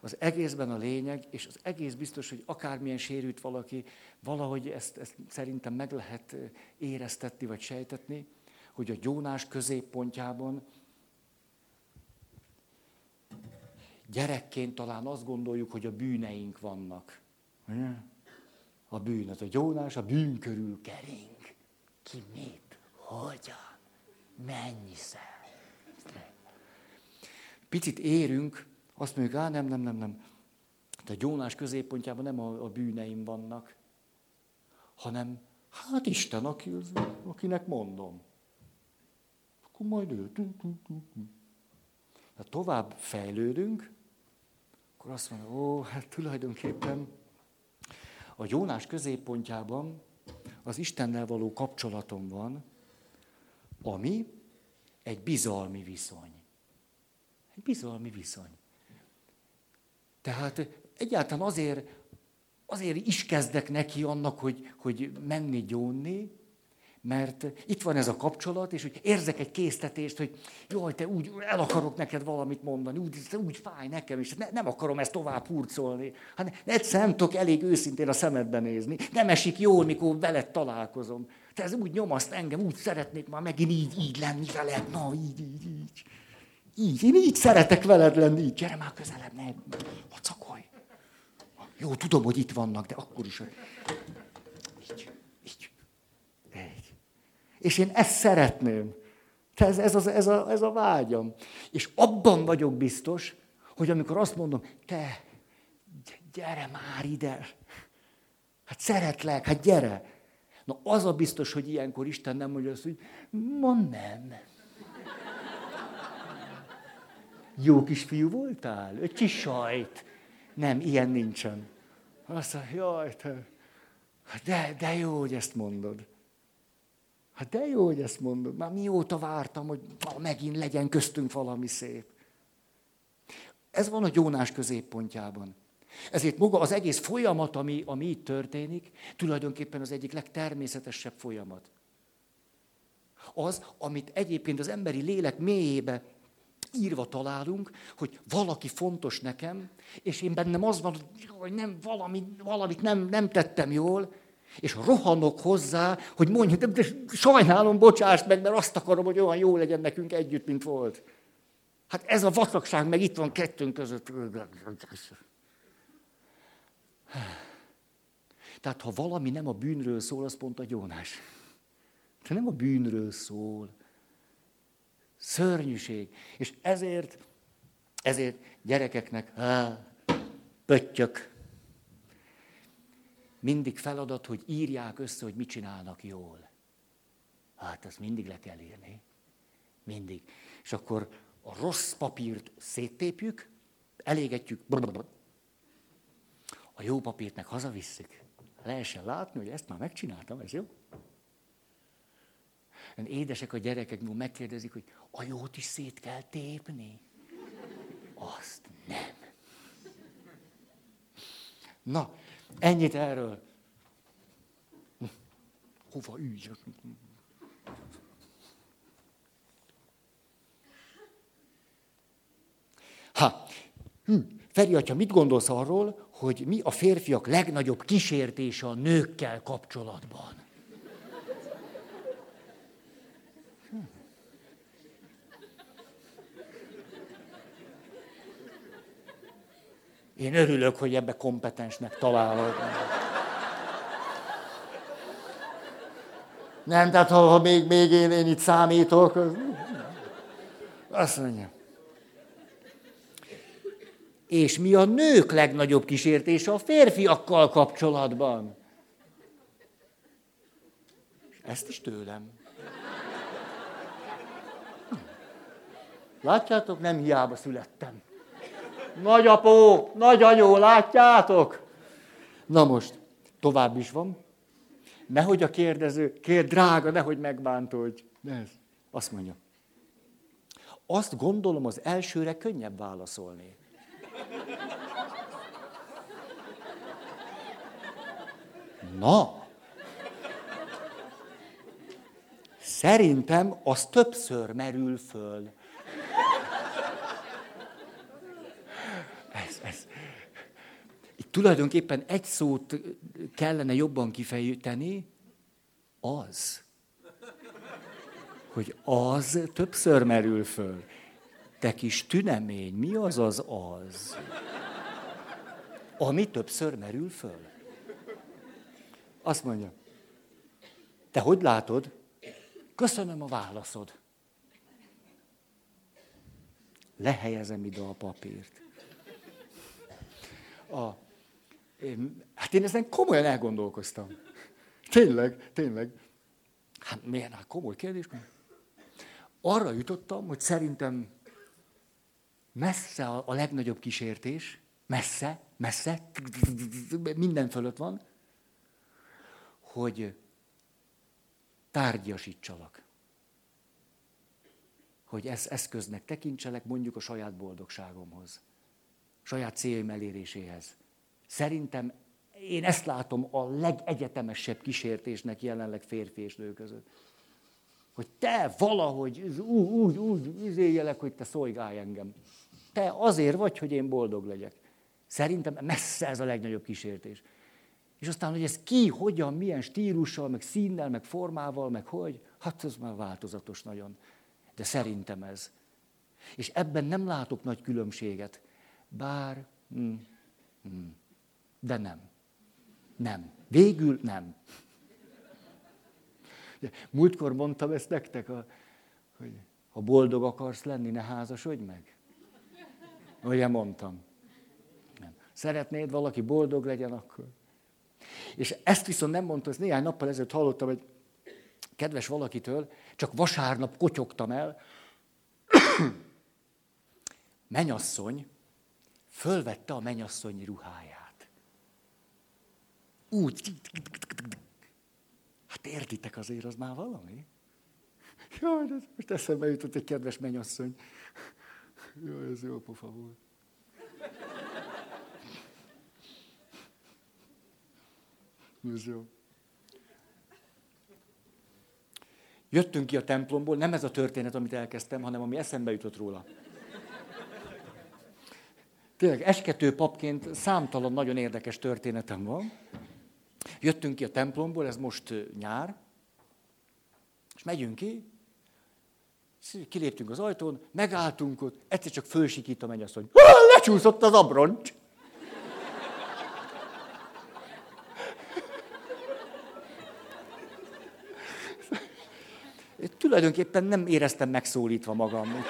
Az egészben a lényeg, és az egész biztos, hogy akármilyen sérült valaki, valahogy ezt, ezt szerintem meg lehet éreztetni, vagy sejtetni, hogy a gyónás középpontjában gyerekként talán azt gondoljuk, hogy a bűneink vannak. A bűn, az a gyónás a bűn körül kering. Ki mit, hogyan, mennyiszer. Picit érünk, azt mondjuk, á, nem, nem, nem, nem. De a gyónás középpontjában nem a, a bűneim vannak, hanem hát Isten, aki, akinek mondom akkor majd ő. Ha tovább fejlődünk, akkor azt mondja, ó, hát tulajdonképpen a Jónás középpontjában az Istennel való kapcsolatom van, ami egy bizalmi viszony. Egy bizalmi viszony. Tehát egyáltalán azért, azért is kezdek neki annak, hogy, hogy menni gyónni, mert itt van ez a kapcsolat, és hogy érzek egy késztetést, hogy jaj, te úgy el akarok neked valamit mondani, úgy, úgy fáj nekem, és ne, nem akarom ezt tovább hurcolni. Hát egyszer nem tudok elég őszintén a szemedbe nézni. Nem esik jól, mikor veled találkozom. Te ez úgy nyomaszt engem, úgy szeretnék már megint így, így lenni veled. Na, így, így, így. Így, én így szeretek veled lenni, így. Gyere már közelebb, ne hacakolj. Jó, tudom, hogy itt vannak, de akkor is. És én ezt szeretném. Ez, ez, az, ez, a, ez a vágyam. És abban vagyok biztos, hogy amikor azt mondom, te, gyere már ide. Hát szeretlek, hát gyere. Na az a biztos, hogy ilyenkor Isten nem mondja azt, hogy ma nem. Jó kisfiú voltál? Kis sajt. Nem, ilyen nincsen. Azt mondja, jaj, te, de, de jó, hogy ezt mondod. Hát de jó, hogy ezt mondod. Már mióta vártam, hogy na, megint legyen köztünk valami szép. Ez van a gyónás középpontjában. Ezért maga az egész folyamat, ami, ami itt történik, tulajdonképpen az egyik legtermészetesebb folyamat. Az, amit egyébként az emberi lélek mélyébe írva találunk, hogy valaki fontos nekem, és én bennem az van, hogy nem, valami, valamit nem, nem tettem jól, és rohanok hozzá, hogy mondjuk, de, de sajnálom, bocsáss meg, mert azt akarom, hogy olyan jó legyen nekünk együtt, mint volt. Hát ez a vacakság meg itt van kettőnk között. Tehát ha valami nem a bűnről szól, az pont a gyónás. De nem a bűnről szól. Szörnyűség. És ezért, ezért gyerekeknek, há, pöttyök. Mindig feladat, hogy írják össze, hogy mit csinálnak jól. Hát ezt mindig le kell írni. Mindig. És akkor a rossz papírt széttépjük, elégetjük, a jó papírt meg hazavisszük. Lehessen látni, hogy ezt már megcsináltam, ez jó? Édesek a gyerekek, mikor megkérdezik, hogy a jót is szét kell tépni. Azt nem. Na, ennyit erről. Hova üljek? Ha, hm, Feri atya, mit gondolsz arról, hogy mi a férfiak legnagyobb kísértése a nőkkel kapcsolatban? Én örülök, hogy ebbe kompetensnek találod. Nem, tehát ha, ha még, még én, én itt számítok, az... azt mondja. És mi a nők legnagyobb kísértése a férfiakkal kapcsolatban? Ezt is tőlem. Látjátok, nem hiába születtem. Nagyapó, nagyanyó, látjátok? Na most, tovább is van. Nehogy a kérdező, kérd drága, nehogy megbántódj. Ez. Azt mondja. Azt gondolom, az elsőre könnyebb válaszolni. Na, szerintem az többször merül föl. Ez, ez. Itt tulajdonképpen egy szót kellene jobban kifejteni, az. Hogy az többször merül föl. Te kis tünemény, mi az az az? Ami többször merül föl. Azt mondja, te hogy látod? Köszönöm a válaszod. Lehelyezem ide a papírt. A, hát én ezen komolyan elgondolkoztam. (laughs) Tényleg, tényleg. Hát miért? Hát komoly kérdés. Arra jutottam, hogy szerintem messze a, a legnagyobb kísértés, messze, messze, minden fölött van, hogy tárgyasítsalak. Hogy ezt eszköznek tekintselek mondjuk a saját boldogságomhoz, saját céljaim eléréséhez. Szerintem én ezt látom a legegyetemesebb kísértésnek jelenleg férfi és nő között. Hogy te valahogy úgy, úgy, úgy izéljelek, hogy te szolgálj engem. Te azért vagy, hogy én boldog legyek. Szerintem messze ez a legnagyobb kísértés. És aztán, hogy ez ki, hogyan, milyen stílussal, meg színnel, meg formával, meg hogy, hát ez már változatos nagyon. De szerintem ez. És ebben nem látok nagy különbséget. Bár, hm, hm, de nem. Nem. Végül nem. Múltkor mondtam ezt nektek, a, hogy ha boldog akarsz lenni, ne házasodj meg. Ugye mondtam. Nem. Szeretnéd valaki boldog legyen, akkor és ezt viszont nem mondta, ezt néhány nappal ezelőtt hallottam egy kedves valakitől, csak vasárnap kotyogtam el. (coughs) menyasszony fölvette a menyasszonyi ruháját. Úgy. Hát értitek azért, az már valami? Jaj, de most eszembe jutott egy kedves menyasszony. Jaj, ez jó pofa volt. Ez jó. Jöttünk ki a templomból, nem ez a történet, amit elkezdtem, hanem ami eszembe jutott róla. Tényleg eskető papként számtalan nagyon érdekes történetem van. Jöttünk ki a templomból, ez most nyár, és megyünk ki, kiléptünk az ajtón, megálltunk ott, egyszer csak fölsikít a mennyasszony. Lecsúszott az abroncs! Én tulajdonképpen nem éreztem megszólítva magam.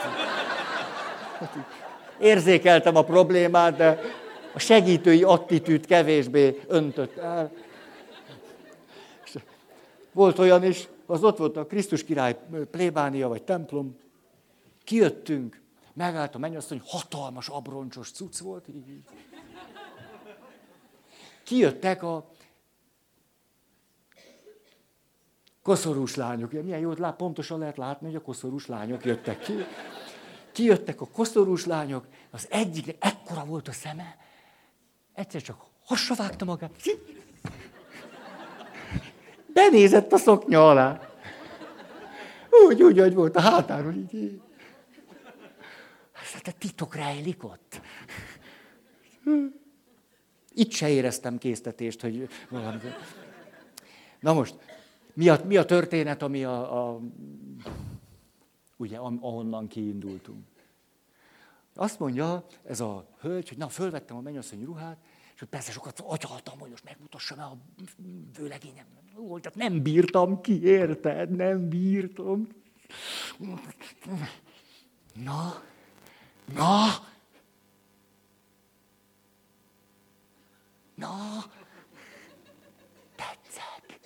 Érzékeltem a problémát, de a segítői attitűd kevésbé öntött el. Volt olyan is, az ott volt a Krisztus király plébánia vagy templom. Kijöttünk, megállt a mennyasszony, hatalmas abroncsos cucc volt. Így. Kijöttek a koszorús lányok. Milyen jó, lát, pontosan lehet látni, hogy a koszorús lányok jöttek ki. Kijöttek a koszorús lányok, az egyik, ekkora volt a szeme, egyszer csak hasra vágta magát. Benézett a szoknya alá. Úgy, úgy, hogy volt a hátáról, így. Hát a titok rejlik ott. Itt se éreztem késztetést, hogy valami. Na most, mi a, mi a történet, ami a, a ugye, ahonnan kiindultunk? Azt mondja ez a hölgy, hogy na, fölvettem a mennyasszony ruhát, és persze sokat agyaltam, hogy most megmutassam el a vőlegényem. Úgy, tehát nem bírtam ki, érted? Nem bírtam. Na, na, na, tetszek.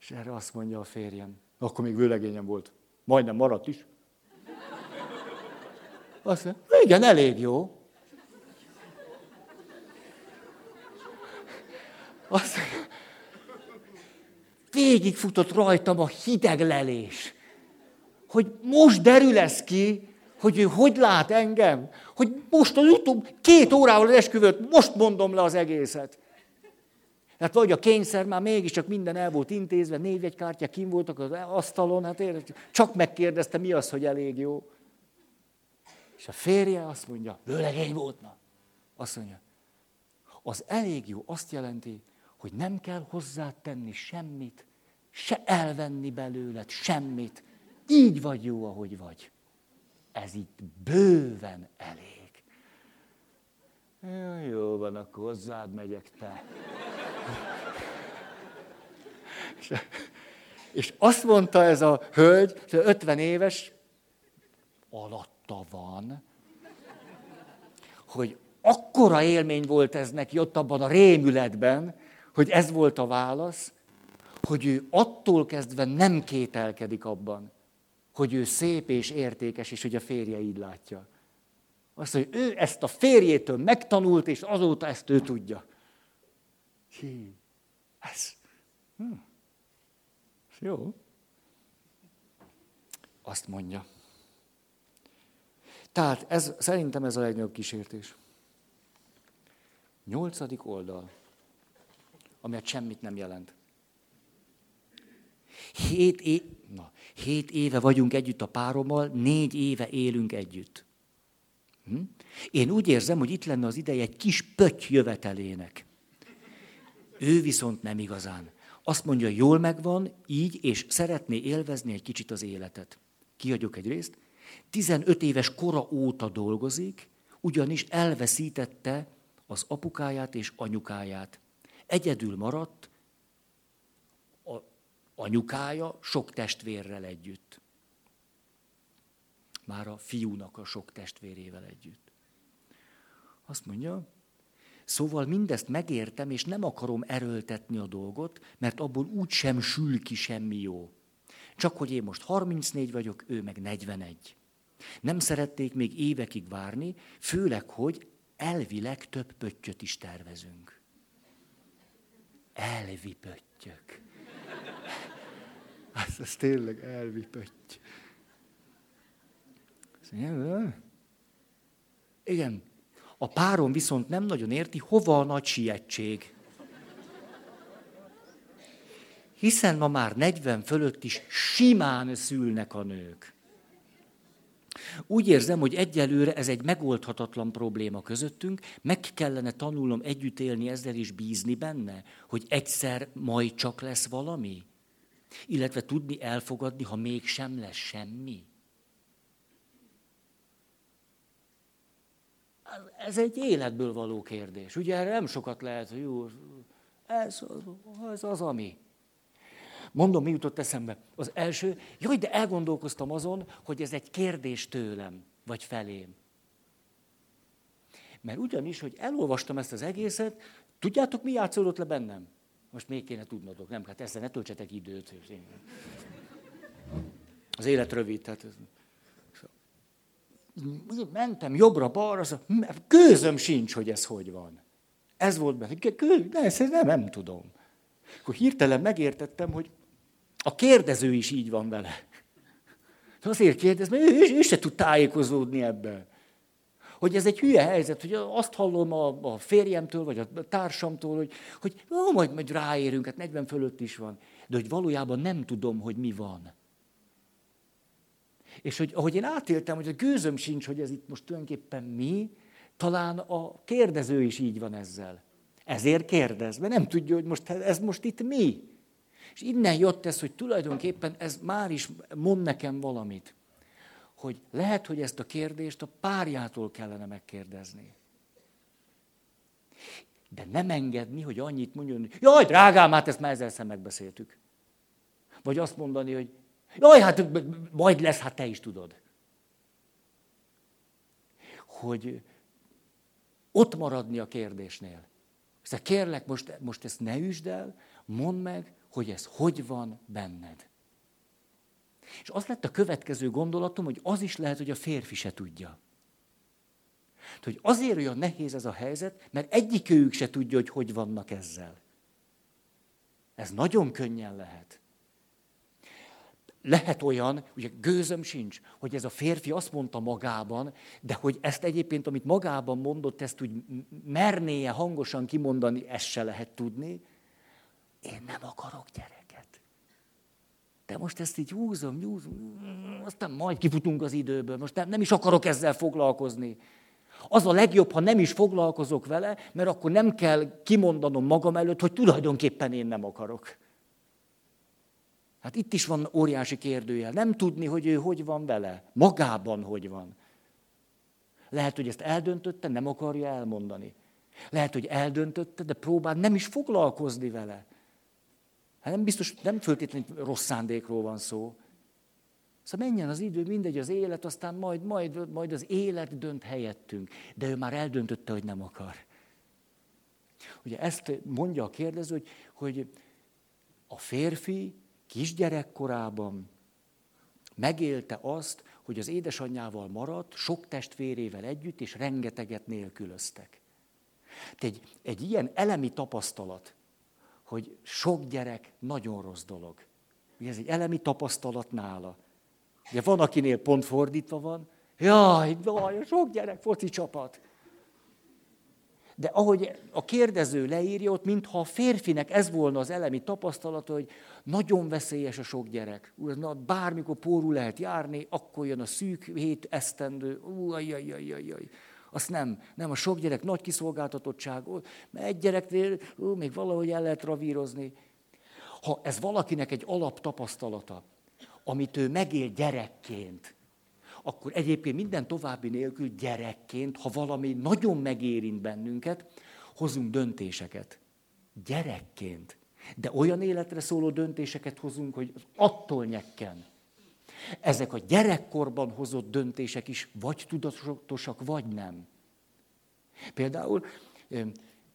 És erre azt mondja a férjem, akkor még vőlegényem volt, majdnem maradt is. Azt mondja, igen, elég jó. Azt mondja, végigfutott rajtam a hideg lelés. Hogy most derül ez ki, hogy ő hogy lát engem, hogy most az utóbb két órával az esküvőt, most mondom le az egészet. Hát vagy a kényszer már mégiscsak minden el volt intézve, névjegykártyák kim voltak az asztalon, hát érted, csak megkérdezte, mi az, hogy elég jó. És a férje azt mondja, vőlegény volt, na. Azt mondja, az elég jó azt jelenti, hogy nem kell hozzátenni semmit, se elvenni belőled semmit. Így vagy jó, ahogy vagy. Ez itt bőven elég. Ja, jó van, akkor hozzád megyek te. és, és azt mondta ez a hölgy, 50 éves, alatta van, hogy akkora élmény volt ez neki ott abban a rémületben, hogy ez volt a válasz, hogy ő attól kezdve nem kételkedik abban, hogy ő szép és értékes, és hogy a férje így látja. Azt, hogy ő ezt a férjétől megtanult, és azóta ezt ő tudja. Hí, ez. Hm. Jó. Azt mondja. Tehát ez, szerintem ez a legnagyobb kísértés. Nyolcadik oldal, amelyet semmit nem jelent. Hét, é... Na, hét éve vagyunk együtt a párommal, négy éve élünk együtt. Hm? Én úgy érzem, hogy itt lenne az ideje egy kis pötty jövetelének. Ő viszont nem igazán. Azt mondja, jól megvan, így, és szeretné élvezni egy kicsit az életet. Kihagyok egy részt. 15 éves kora óta dolgozik, ugyanis elveszítette az apukáját és anyukáját. Egyedül maradt a anyukája sok testvérrel együtt. Már a fiúnak a sok testvérével együtt. Azt mondja, szóval mindezt megértem, és nem akarom erőltetni a dolgot, mert abból úgy sem sül ki semmi jó. Csak hogy én most 34 vagyok, ő meg 41. Nem szerették még évekig várni, főleg, hogy elvileg több pöttyöt is tervezünk. Elvi pöttyök. Hát (laughs) ez tényleg elvi pötty. Igen. A párom viszont nem nagyon érti, hova a nagy sietség. Hiszen ma már 40 fölött is simán szülnek a nők. Úgy érzem, hogy egyelőre ez egy megoldhatatlan probléma közöttünk, meg kellene tanulnom együtt élni ezzel és bízni benne, hogy egyszer majd csak lesz valami. Illetve tudni elfogadni, ha mégsem lesz semmi. Ez egy életből való kérdés. Ugye erre nem sokat lehet, hogy jó, ez, ez az, ami. Mondom, mi jutott eszembe. Az első, jaj, de elgondolkoztam azon, hogy ez egy kérdés tőlem, vagy felém. Mert ugyanis, hogy elolvastam ezt az egészet, tudjátok, mi játszódott le bennem? Most még kéne tudnotok, nem? Hát ezzel ne töltsetek időt. Az élet rövid, tehát mentem jobbra-balra, gőzöm sincs, hogy ez hogy van. Ez volt benne. Ne, ezt nem, nem tudom. Akkor hirtelen megértettem, hogy a kérdező is így van vele. Azért kérdez, mert ő, ő se tud tájékozódni ebben. Hogy ez egy hülye helyzet, hogy azt hallom a, a férjemtől, vagy a társamtól, hogy, hogy ó, majd, majd ráérünk, hát 40 fölött is van. De hogy valójában nem tudom, hogy mi van. És hogy ahogy én átéltem, hogy a gőzöm sincs, hogy ez itt most tulajdonképpen mi, talán a kérdező is így van ezzel. Ezért kérdez, mert nem tudja, hogy most ez most itt mi. És innen jött ez, hogy tulajdonképpen ez már is mond nekem valamit. Hogy lehet, hogy ezt a kérdést a párjától kellene megkérdezni. De nem engedni, hogy annyit mondjon, hogy jaj, drágám, hát ezt már ezerszer megbeszéltük. Vagy azt mondani, hogy jaj, hát majd lesz, hát te is tudod. Hogy ott maradni a kérdésnél. Szóval kérlek, most, most ezt ne üsd el, mondd meg, hogy ez hogy van benned. És az lett a következő gondolatom, hogy az is lehet, hogy a férfi se tudja. Hogy azért olyan nehéz ez a helyzet, mert egyikőjük se tudja, hogy hogy vannak ezzel. Ez nagyon könnyen lehet. Lehet olyan, ugye gőzöm sincs, hogy ez a férfi azt mondta magában, de hogy ezt egyébként, amit magában mondott, ezt úgy mernéje hangosan kimondani, ezt se lehet tudni. Én nem akarok gyereket. De most ezt így húzom, húzom, aztán majd kifutunk az időből, most nem, nem is akarok ezzel foglalkozni. Az a legjobb, ha nem is foglalkozok vele, mert akkor nem kell kimondanom magam előtt, hogy tulajdonképpen én nem akarok. Hát itt is van óriási kérdőjel. Nem tudni, hogy ő hogy van vele. Magában hogy van. Lehet, hogy ezt eldöntötte, nem akarja elmondani. Lehet, hogy eldöntötte, de próbál nem is foglalkozni vele. Hát nem biztos, nem föltétlenül rossz szándékról van szó. Szóval menjen az idő, mindegy az élet, aztán majd, majd, majd az élet dönt helyettünk. De ő már eldöntötte, hogy nem akar. Ugye ezt mondja a kérdező, hogy, hogy a férfi kisgyerekkorában megélte azt, hogy az édesanyjával maradt, sok testvérével együtt, és rengeteget nélkülöztek. Egy, egy ilyen elemi tapasztalat, hogy sok gyerek nagyon rossz dolog. Ugye ez egy elemi tapasztalat nála. Ugye van, akinél pont fordítva van, jaj, jaj sok gyerek, foci csapat. De ahogy a kérdező leírja ott, mintha a férfinek ez volna az elemi tapasztalata, hogy nagyon veszélyes a sok gyerek. Na, bármikor pórul lehet járni, akkor jön a szűk hét esztendő, ú, ajj. Azt nem, nem, a sok gyerek nagy kiszolgáltatottság, mert egy gyereknél ú, még valahogy el lehet ravírozni. Ha ez valakinek egy alaptapasztalata, amit ő megél gyerekként, akkor egyébként minden további nélkül gyerekként, ha valami nagyon megérint bennünket, hozunk döntéseket. Gyerekként. De olyan életre szóló döntéseket hozunk, hogy attól nyekken. Ezek a gyerekkorban hozott döntések is vagy tudatosak, vagy nem. Például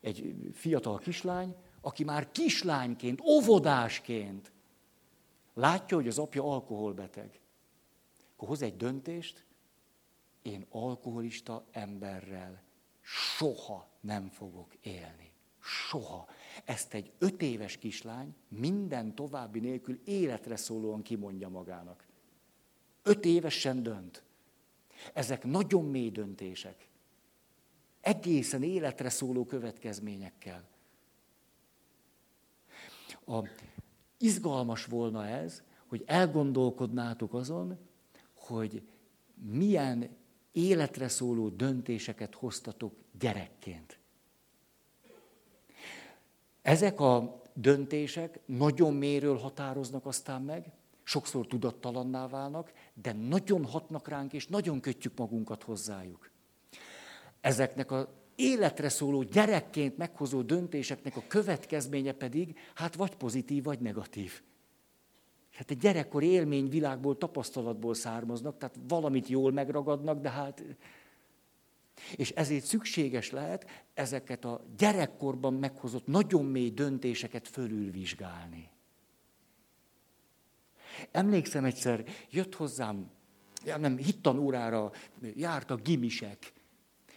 egy fiatal kislány, aki már kislányként, óvodásként látja, hogy az apja alkoholbeteg. Akkor hoz egy döntést, én alkoholista emberrel soha nem fogok élni. Soha. Ezt egy öt éves kislány minden további nélkül életre szólóan kimondja magának. Öt évesen dönt. Ezek nagyon mély döntések. Egészen életre szóló következményekkel. A, izgalmas volna ez, hogy elgondolkodnátok azon, hogy milyen életre szóló döntéseket hoztatok gyerekként. Ezek a döntések nagyon méről határoznak aztán meg, sokszor tudattalanná válnak, de nagyon hatnak ránk, és nagyon kötjük magunkat hozzájuk. Ezeknek a életre szóló gyerekként meghozó döntéseknek a következménye pedig, hát vagy pozitív, vagy negatív. Hát egy gyerekkori élményvilágból, tapasztalatból származnak, tehát valamit jól megragadnak, de hát... És ezért szükséges lehet ezeket a gyerekkorban meghozott nagyon mély döntéseket fölülvizsgálni. Emlékszem egyszer, jött hozzám, nem, hittan órára jártak gimisek,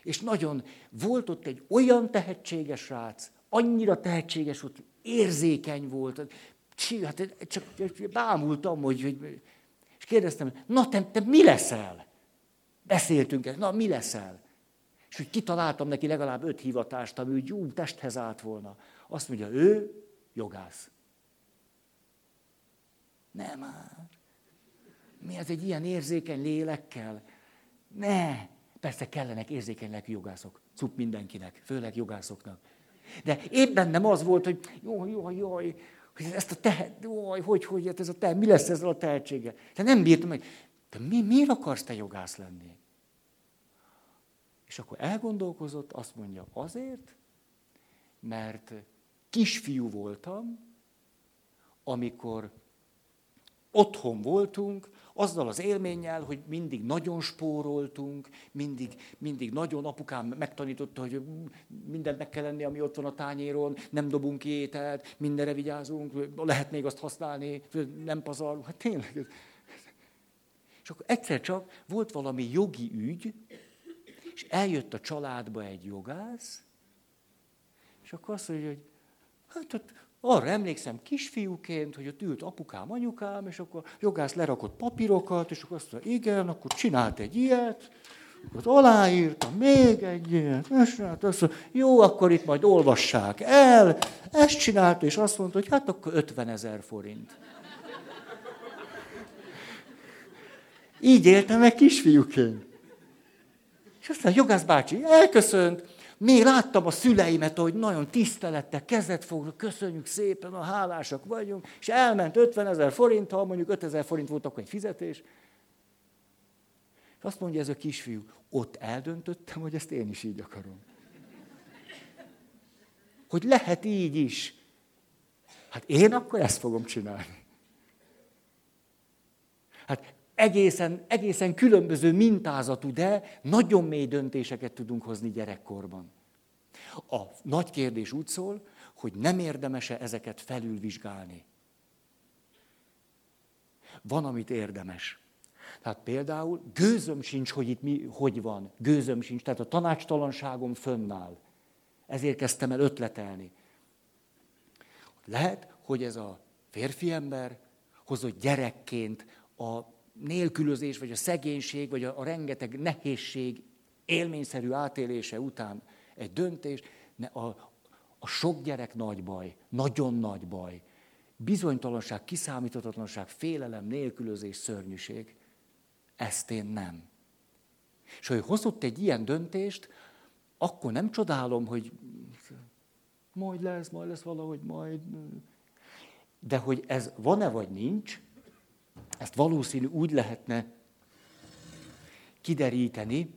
és nagyon volt ott egy olyan tehetséges rác, annyira tehetséges volt, érzékeny volt, hát csak bámultam, hogy, hogy és kérdeztem, na te, te mi leszel? Beszéltünk, na mi leszel? És hogy kitaláltam neki legalább öt hivatást, ami úgy ú, testhez állt volna. Azt mondja, ő jogász. Nem már. Mi ez egy ilyen érzékeny lélekkel? Ne. Persze kellenek érzékeny lelkű jogászok. Cup mindenkinek, főleg jogászoknak. De épp bennem az volt, hogy jó, jó, jó, hogy ezt a tehet, jó, hogy, hogy, ez a tehet, mi lesz ezzel a tehetséggel? Te nem bírtam meg. Te mi, miért akarsz te jogász lenni? És akkor elgondolkozott, azt mondja, azért, mert kisfiú voltam, amikor otthon voltunk, azzal az élménnyel, hogy mindig nagyon spóroltunk, mindig, mindig nagyon apukám megtanította, hogy mindent meg kell lenni, ami ott van a tányéron, nem dobunk ki ételt, mindenre vigyázunk, lehet még azt használni, nem pazarlunk. Hát tényleg. És akkor egyszer csak volt valami jogi ügy, és eljött a családba egy jogász, és akkor azt mondja, hogy hát ott arra emlékszem kisfiúként, hogy ott ült apukám, anyukám, és akkor jogász lerakott papírokat, és akkor azt mondta, igen, akkor csinált egy ilyet, akkor aláírta még egy ilyet, és hát azt mondta, jó, akkor itt majd olvassák el, ezt csinálta, és azt mondta, hogy hát akkor 50 ezer forint. Így éltem meg kisfiúként. És aztán a jogász bácsi elköszönt, még láttam a szüleimet, hogy nagyon tisztelettel kezet fognak, köszönjük szépen, a hálásak vagyunk, és elment 50 ezer forinttal, mondjuk 5 ezer forint volt akkor egy fizetés. És azt mondja ez a kisfiú, ott eldöntöttem, hogy ezt én is így akarom. Hogy lehet így is. Hát én akkor ezt fogom csinálni. Hát egészen, egészen különböző mintázatú, de nagyon mély döntéseket tudunk hozni gyerekkorban. A nagy kérdés úgy szól, hogy nem érdemese ezeket felülvizsgálni. Van, amit érdemes. Tehát például gőzöm sincs, hogy itt mi, hogy van. Gőzöm sincs, tehát a tanácstalanságom fönnáll. Ezért kezdtem el ötletelni. Lehet, hogy ez a férfi ember hozott gyerekként a nélkülözés, vagy a szegénység, vagy a, a rengeteg nehézség élményszerű átélése után egy döntés, ne, a, a sok gyerek nagy baj, nagyon nagy baj. Bizonytalanság, kiszámíthatatlanság, félelem, nélkülözés, szörnyűség. Ezt én nem. És ő hozott egy ilyen döntést, akkor nem csodálom, hogy majd lesz, majd lesz valahogy, majd... De hogy ez van-e vagy nincs, ezt valószínű úgy lehetne kideríteni,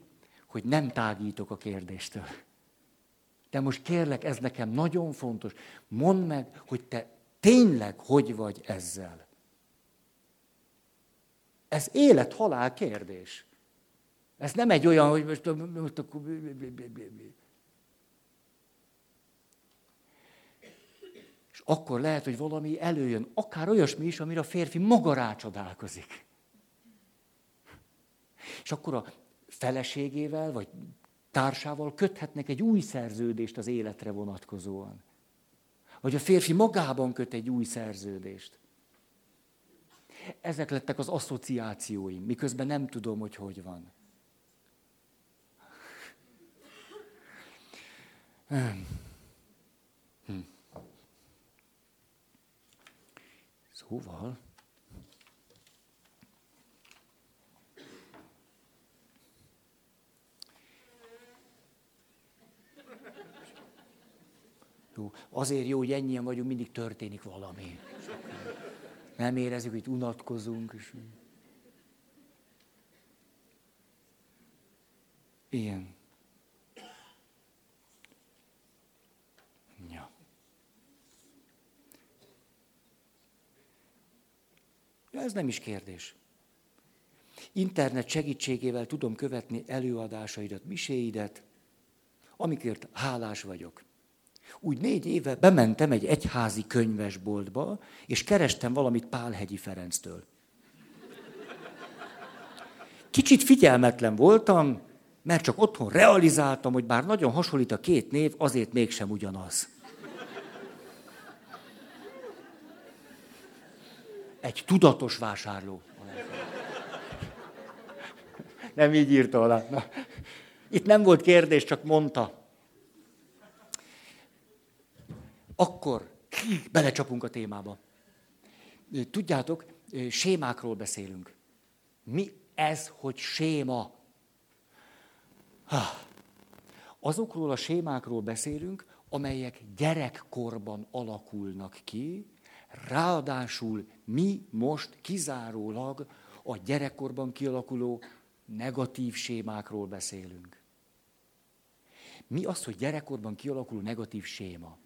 hogy nem tágítok a kérdéstől. De most kérlek, ez nekem nagyon fontos. Mondd meg, hogy te tényleg hogy vagy ezzel. Ez élet-halál kérdés. Ez nem egy olyan, hogy most, most akkor... akkor lehet, hogy valami előjön, akár olyasmi is, amire a férfi maga rácsodálkozik. És akkor a feleségével, vagy társával köthetnek egy új szerződést az életre vonatkozóan. Vagy a férfi magában köt egy új szerződést. Ezek lettek az asszociációim, miközben nem tudom, hogy hogy van. Hm. Szóval, Jó, azért jó, hogy ennyien vagyunk, mindig történik valami. Nem érezzük, hogy unatkozunk. És... Ilyen. Ja. Ez nem is kérdés. Internet segítségével tudom követni előadásaidat, miséidet, amikért hálás vagyok. Úgy négy éve bementem egy egyházi könyvesboltba, és kerestem valamit Pálhegyi Ferenctől. Kicsit figyelmetlen voltam, mert csak otthon realizáltam, hogy bár nagyon hasonlít a két név, azért mégsem ugyanaz. Egy tudatos vásárló. Nem így írta alá. Na. Itt nem volt kérdés, csak mondta. akkor belecsapunk a témába. Tudjátok, sémákról beszélünk. Mi ez, hogy séma? Azokról a sémákról beszélünk, amelyek gyerekkorban alakulnak ki, ráadásul mi most kizárólag a gyerekkorban kialakuló negatív sémákról beszélünk. Mi az, hogy gyerekkorban kialakuló negatív séma?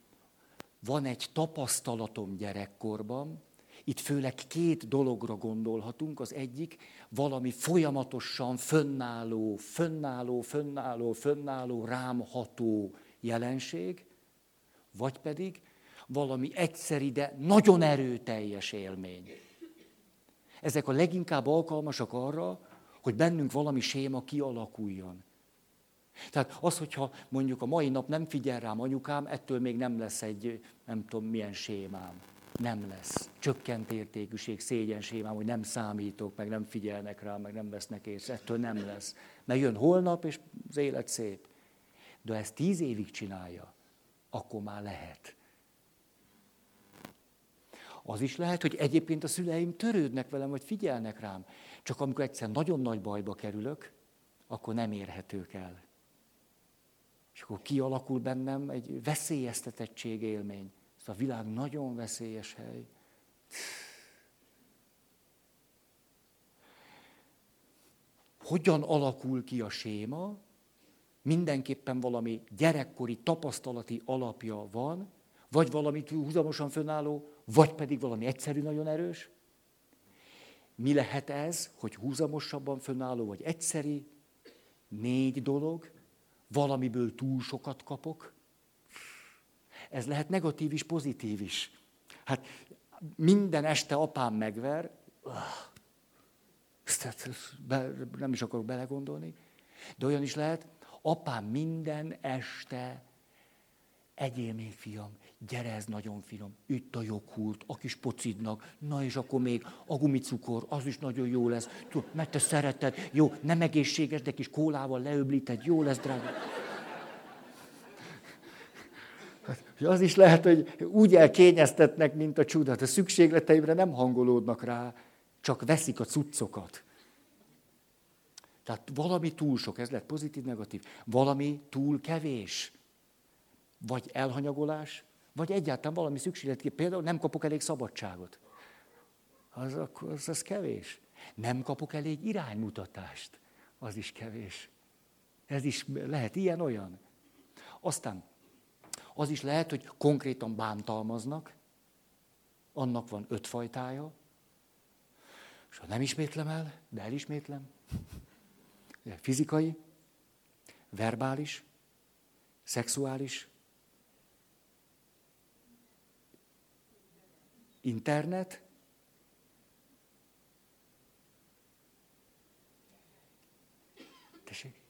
van egy tapasztalatom gyerekkorban, itt főleg két dologra gondolhatunk. Az egyik valami folyamatosan fönnálló, fönnálló, fönnálló, fönnálló, rámható jelenség, vagy pedig valami egyszeri, de nagyon erőteljes élmény. Ezek a leginkább alkalmasak arra, hogy bennünk valami séma kialakuljon. Tehát az, hogyha mondjuk a mai nap nem figyel rám anyukám, ettől még nem lesz egy nem tudom milyen sémám. Nem lesz. Csökkent értékűség, szégyen sémám, hogy nem számítok, meg nem figyelnek rám, meg nem vesznek észre. Ettől nem lesz. Mert jön holnap, és az élet szép. De ha ezt tíz évig csinálja, akkor már lehet. Az is lehet, hogy egyébként a szüleim törődnek velem, vagy figyelnek rám. Csak amikor egyszer nagyon nagy bajba kerülök, akkor nem érhetők el. És akkor kialakul bennem egy veszélyeztetettség élmény. Ez a világ nagyon veszélyes hely. Hogyan alakul ki a séma? Mindenképpen valami gyerekkori tapasztalati alapja van, vagy valami húzamosan fönálló, vagy pedig valami egyszerű, nagyon erős. Mi lehet ez, hogy húzamosabban fönálló, vagy egyszeri? Négy dolog valamiből túl sokat kapok. Ez lehet negatív is, pozitív is. Hát minden este apám megver, nem is akarok belegondolni, de olyan is lehet, apám minden este egyél még fiam, gyere, ez nagyon finom, itt a joghurt, a kis pocidnak, na és akkor még a gumicukor, az is nagyon jó lesz, mert te szereted, jó, nem egészséges, de kis kólával leöblíted, jó lesz, drága. Hát, az is lehet, hogy úgy elkényeztetnek, mint a csúdat. A szükségleteimre nem hangolódnak rá, csak veszik a cuccokat. Tehát valami túl sok, ez lett pozitív, negatív. Valami túl kevés. Vagy elhanyagolás, vagy egyáltalán valami szükséglet. Például nem kapok elég szabadságot. Az, az, az kevés. Nem kapok elég iránymutatást. Az is kevés. Ez is lehet ilyen-olyan. Aztán az is lehet, hogy konkrétan bántalmaznak, annak van öt fajtája, és ha nem ismétlem el, de elismétlem, fizikai, verbális, szexuális, internet, Tessék?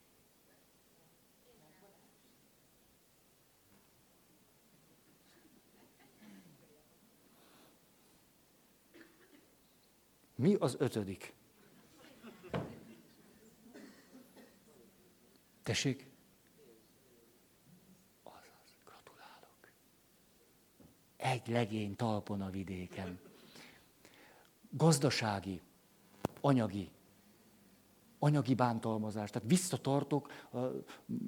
Mi az ötödik? Tessék? Egy legény talpon a vidéken. Gazdasági, anyagi, anyagi bántalmazás. Tehát visszatartok az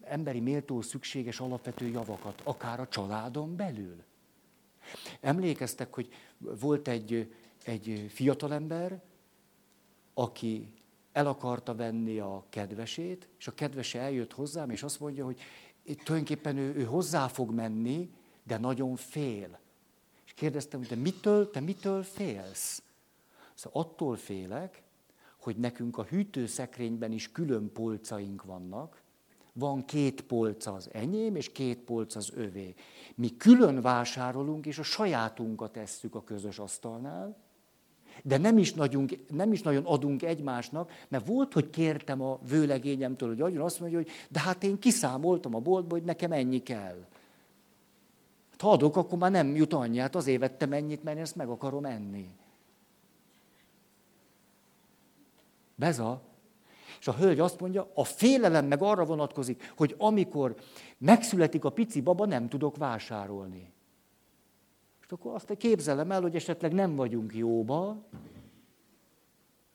emberi méltó szükséges alapvető javakat, akár a családon belül. Emlékeztek, hogy volt egy, egy fiatalember, aki el akarta venni a kedvesét, és a kedvese eljött hozzám, és azt mondja, hogy tulajdonképpen ő, ő hozzá fog menni, de nagyon fél. Kérdeztem, hogy te mitől, te mitől félsz? Szóval attól félek, hogy nekünk a hűtőszekrényben is külön polcaink vannak, van két polc az enyém, és két polc az övé. Mi külön vásárolunk, és a sajátunkat tesszük a közös asztalnál, de nem is, nagyon, nem is nagyon adunk egymásnak, mert volt, hogy kértem a vőlegényemtől, hogy adjon, azt mondja, hogy de hát én kiszámoltam a boltba, hogy nekem ennyi kell. Hát, ha adok, akkor már nem jut annyiát, azért vettem ennyit, mert ezt meg akarom enni. Beza. És a hölgy azt mondja, a félelem meg arra vonatkozik, hogy amikor megszületik a pici baba, nem tudok vásárolni. És akkor azt képzelem el, hogy esetleg nem vagyunk jóba,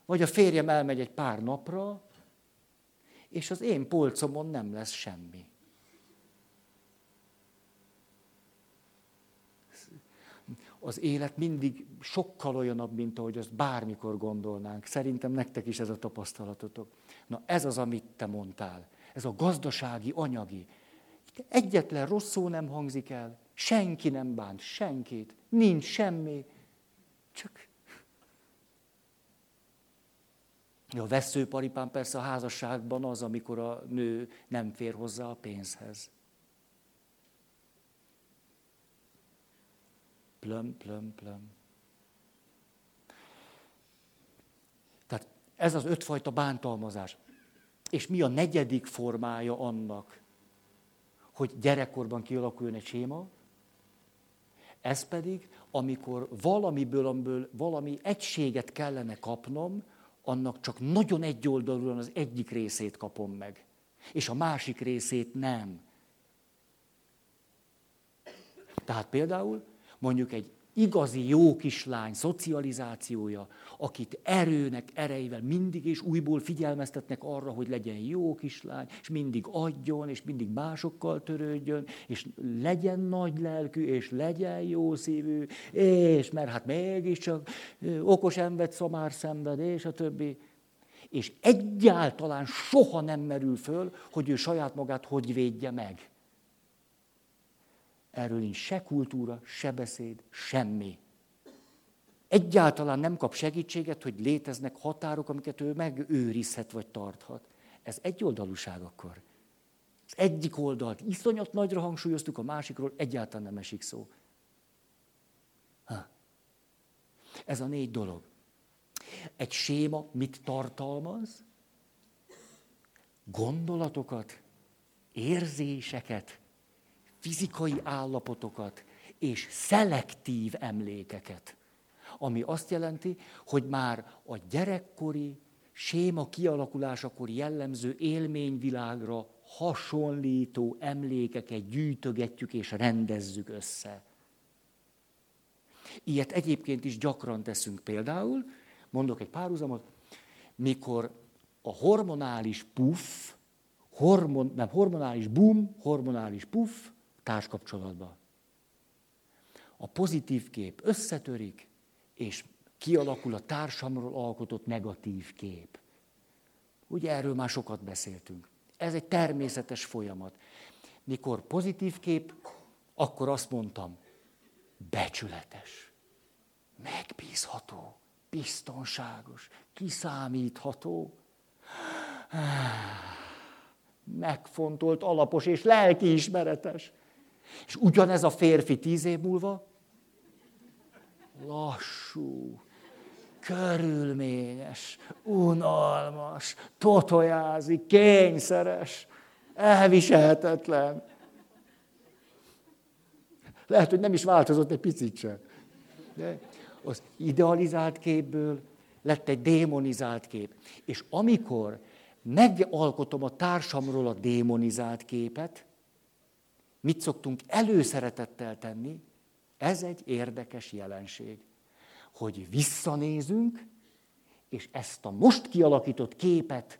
vagy a férjem elmegy egy pár napra, és az én polcomon nem lesz semmi. Az élet mindig sokkal olyanabb, mint ahogy azt bármikor gondolnánk. Szerintem nektek is ez a tapasztalatotok. Na ez az, amit te mondtál. Ez a gazdasági, anyagi. Egyetlen rossz szó nem hangzik el. Senki nem bánt senkit, nincs semmi, csak... A veszőparipán persze a házasságban az, amikor a nő nem fér hozzá a pénzhez. Plöm, plöm, plöm. Tehát ez az ötfajta bántalmazás. És mi a negyedik formája annak, hogy gyerekkorban kialakuljon egy séma? Ez pedig, amikor valamiből, amiből valami egységet kellene kapnom, annak csak nagyon egyoldalúan az egyik részét kapom meg, és a másik részét nem. Tehát például mondjuk egy igazi jó kislány szocializációja, akit erőnek, erejével mindig és újból figyelmeztetnek arra, hogy legyen jó kislány, és mindig adjon, és mindig másokkal törődjön, és legyen nagy lelkű, és legyen jó szívű, és mert hát mégiscsak okos ember szamár szenved, és a többi. És egyáltalán soha nem merül föl, hogy ő saját magát hogy védje meg. Erről nincs se kultúra, se beszéd, semmi. Egyáltalán nem kap segítséget, hogy léteznek határok, amiket ő megőrizhet vagy tarthat. Ez egy oldalúság akkor. Az egyik oldalt iszonyat nagyra hangsúlyoztuk, a másikról egyáltalán nem esik szó. Ha. Ez a négy dolog. Egy séma mit tartalmaz? Gondolatokat, érzéseket, fizikai állapotokat és szelektív emlékeket. Ami azt jelenti, hogy már a gyerekkori, séma kialakulásakor jellemző élményvilágra hasonlító emlékeket gyűjtögetjük és rendezzük össze. Ilyet egyébként is gyakran teszünk például, mondok egy párhuzamot, mikor a hormonális puff, hormon, nem, hormonális boom, hormonális puff, társkapcsolatba. A pozitív kép összetörik, és kialakul a társamról alkotott negatív kép. Ugye erről már sokat beszéltünk. Ez egy természetes folyamat. Mikor pozitív kép, akkor azt mondtam, becsületes, megbízható, biztonságos, kiszámítható, megfontolt, alapos és lelkiismeretes. És ugyanez a férfi tíz év múlva lassú, körülményes, unalmas, totojázik, kényszeres, elviselhetetlen. Lehet, hogy nem is változott egy picit sem. De az idealizált képből lett egy démonizált kép. És amikor megalkotom a társamról a démonizált képet, mit szoktunk előszeretettel tenni, ez egy érdekes jelenség, hogy visszanézünk, és ezt a most kialakított képet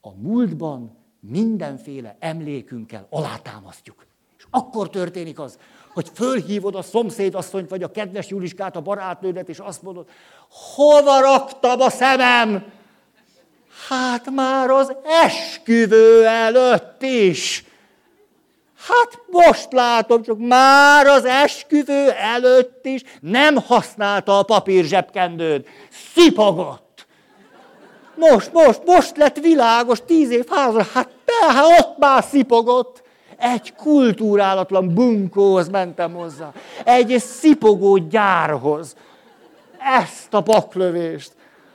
a múltban mindenféle emlékünkkel alátámasztjuk. És akkor történik az, hogy fölhívod a szomszédasszonyt, vagy a kedves Juliskát, a barátnődet, és azt mondod, hova raktam a szemem? Hát már az esküvő előtt is. Hát most látom, csak már az esküvő előtt is nem használta a papír zsebkendőt. Szipogott. Most, most, most lett világos, tíz év házra, hát be, hát ott már szipogott. Egy kultúrálatlan bunkóhoz mentem hozzá. Egy szipogó gyárhoz. Ezt a baklövést.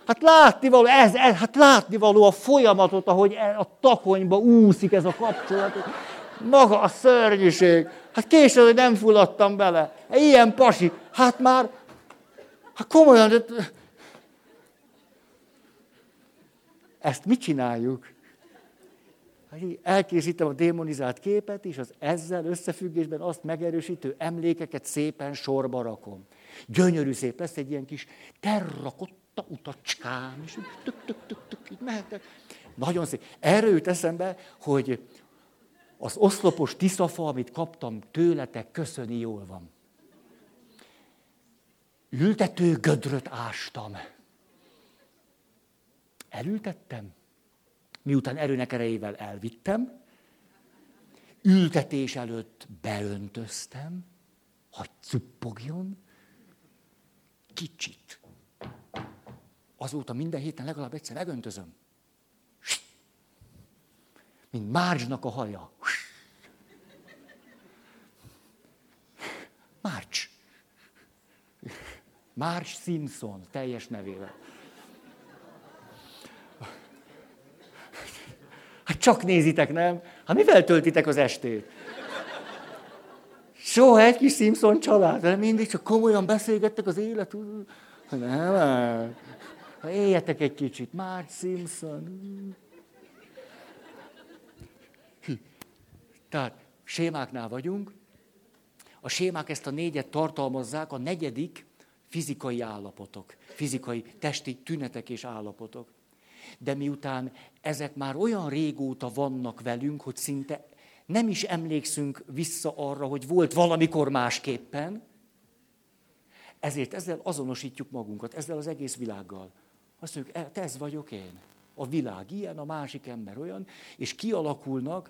Hát látnivaló, ez, ez, hát látnivaló a folyamatot, ahogy e, a takonyba úszik ez a kapcsolat. Maga a szörnyűség. Hát később, hogy nem fulladtam bele. Ilyen pasi. Hát már, hát komolyan, de... ezt mit csináljuk? Hát elkészítem a démonizált képet, és az ezzel összefüggésben azt megerősítő emlékeket szépen sorba rakom. Gyönyörű szép lesz egy ilyen kis terrakotta utacskám, és tök, tök, tök, tök, így mehetek. Nagyon szép. Erről jut eszembe, hogy az oszlopos tiszafa, amit kaptam tőletek, köszöni jól van. Ültető gödröt ástam. Elültettem, miután erőnek erejével elvittem, ültetés előtt beöntöztem, hogy cuppogjon, kicsit. Azóta minden héten legalább egyszer megöntözöm. Mint Márcsnak a haja. Márcs. Márcs Simpson, teljes nevével. Hát csak nézitek, nem? Hát mivel töltitek az estét? Soha egy kis Simpson család, de mindig csak komolyan beszélgettek az élet. Nem, nem. Éljetek egy kicsit. Marge Simpson. Tehát sémáknál vagyunk. A sémák ezt a négyet tartalmazzák, a negyedik fizikai állapotok, fizikai testi tünetek és állapotok de miután ezek már olyan régóta vannak velünk, hogy szinte nem is emlékszünk vissza arra, hogy volt valamikor másképpen, ezért ezzel azonosítjuk magunkat, ezzel az egész világgal. Azt mondjuk, e, ez vagyok én. A világ ilyen, a másik ember olyan, és kialakulnak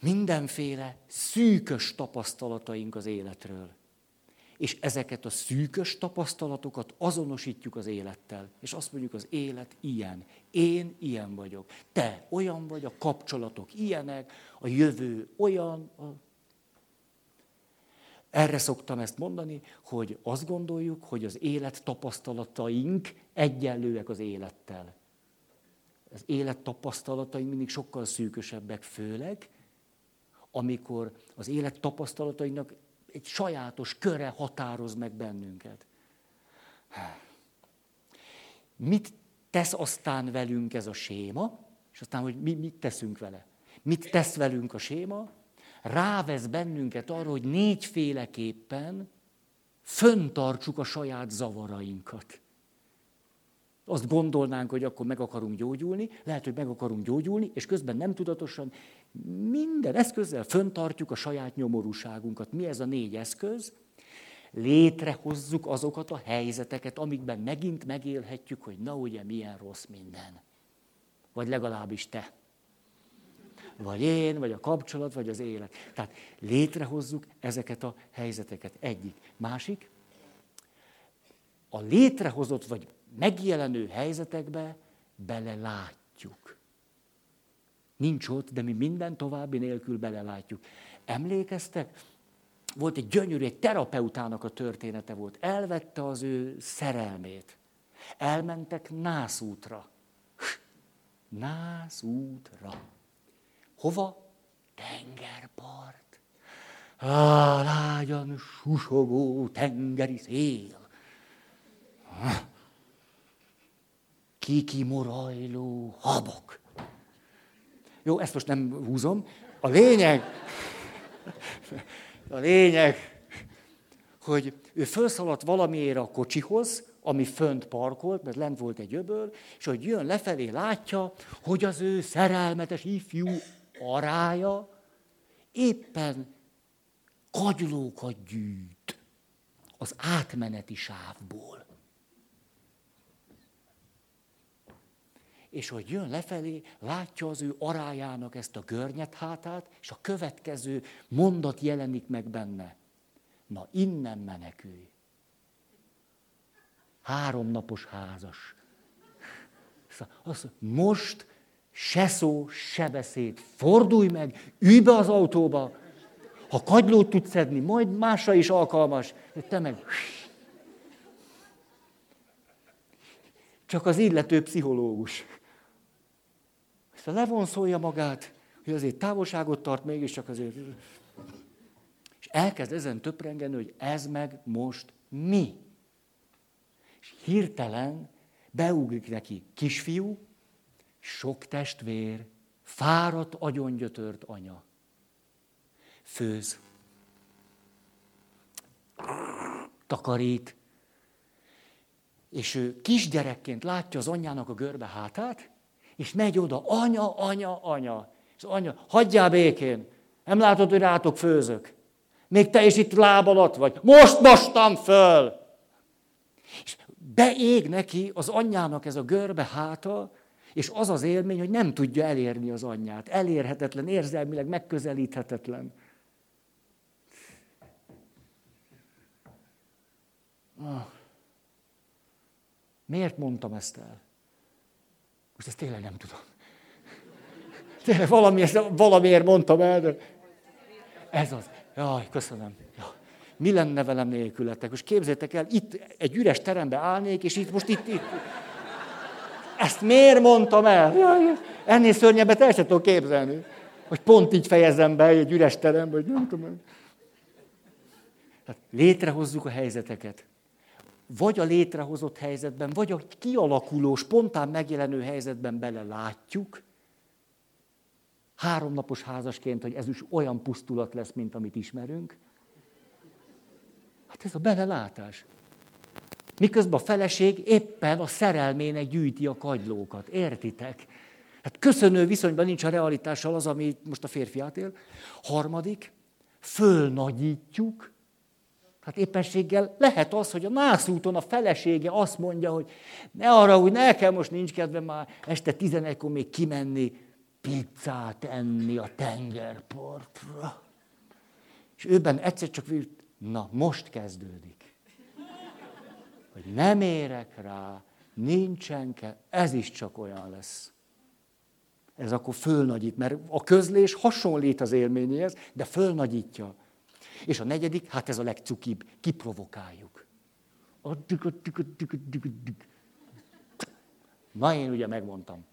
mindenféle szűkös tapasztalataink az életről és ezeket a szűkös tapasztalatokat azonosítjuk az élettel. És azt mondjuk, az élet ilyen. Én ilyen vagyok. Te olyan vagy, a kapcsolatok ilyenek, a jövő olyan. A... Erre szoktam ezt mondani, hogy azt gondoljuk, hogy az élet tapasztalataink egyenlőek az élettel. Az élet tapasztalataink mindig sokkal szűkösebbek, főleg, amikor az élet tapasztalatainak egy sajátos köre határoz meg bennünket. Mit tesz aztán velünk ez a séma, és aztán, hogy mi mit teszünk vele. Mit tesz velünk a séma? Rávesz bennünket arra, hogy négyféleképpen föntartsuk a saját zavarainkat. Azt gondolnánk, hogy akkor meg akarunk gyógyulni, lehet, hogy meg akarunk gyógyulni, és közben nem tudatosan minden eszközzel föntartjuk a saját nyomorúságunkat. Mi ez a négy eszköz? Létrehozzuk azokat a helyzeteket, amikben megint megélhetjük, hogy na ugye milyen rossz minden. Vagy legalábbis te. Vagy én, vagy a kapcsolat, vagy az élet. Tehát létrehozzuk ezeket a helyzeteket. Egyik. Másik, a létrehozott vagy megjelenő helyzetekbe belelátjuk. Nincs ott, de mi minden további nélkül belelátjuk. Emlékeztek? volt egy gyönyörű, egy terapeutának a története volt. Elvette az ő szerelmét. Elmentek nászútra. Nászútra. Hova? Tengerpart. Á, lágyan susogó tengeri szél. Kikimorajló habok. Jó, ezt most nem húzom. A lényeg, a lényeg, hogy ő felszaladt valamiért a kocsihoz, ami fönt parkolt, mert lent volt egy öböl, és hogy jön lefelé, látja, hogy az ő szerelmetes ifjú arája éppen kagylókat gyűjt az átmeneti sávból. És hogy jön lefelé, látja az ő arájának ezt a görnyet hátát, és a következő mondat jelenik meg benne. Na, innen menekülj. Háromnapos házas. Szóval azt most se szó, se beszéd. Fordulj meg, ülj be az autóba. Ha kagylót tudsz szedni, majd másra is alkalmas. Te meg... Csak az illető pszichológus aztán levonszolja magát, hogy azért távolságot tart, mégiscsak azért. És elkezd ezen töprengeni, hogy ez meg most mi. És hirtelen beugrik neki kisfiú, sok testvér, fáradt, agyongyötört anya. Főz. Takarít. És ő kisgyerekként látja az anyjának a görbe hátát, és megy oda, anya, anya, anya. És anya, hagyjál békén, nem látod, hogy rátok főzök. Még te is itt láb alatt vagy. Most mostam föl! És beég neki az anyjának ez a görbe háta, és az az élmény, hogy nem tudja elérni az anyját. Elérhetetlen, érzelmileg megközelíthetetlen. Ah. Miért mondtam ezt el? Most ezt tényleg nem tudom. Tényleg valamiért, valamiért mondtam el, de... Ez az. Jaj, köszönöm. Ja. Mi lenne velem nélkületek? Most képzeljétek el, itt egy üres terembe állnék, és itt most itt, itt. Ezt miért mondtam el? Jaj, ennél szörnyebbet el sem tudom képzelni. Hogy pont így fejezem be egy üres terembe, hogy nem tudom. Hát létrehozzuk a helyzeteket vagy a létrehozott helyzetben, vagy a kialakuló, spontán megjelenő helyzetben bele látjuk, háromnapos házasként, hogy ez is olyan pusztulat lesz, mint amit ismerünk. Hát ez a belelátás. Miközben a feleség éppen a szerelmének gyűjti a kagylókat. Értitek? Hát köszönő viszonyban nincs a realitással az, ami most a férfi átél. Harmadik, fölnagyítjuk, Hát éppenséggel lehet az, hogy a nászúton a felesége azt mondja, hogy ne arra, hogy nekem most nincs kedve már este 11-kor még kimenni pizzát enni a tengerpartra. És őben egyszer csak na most kezdődik. Hogy nem érek rá, nincsen kell, ez is csak olyan lesz. Ez akkor fölnagyít, mert a közlés hasonlít az élményéhez, de fölnagyítja. És a negyedik, hát ez a legcukibb, kiprovokáljuk. Addig, addig, addig, addig, addig. Na, én ugye megmondtam.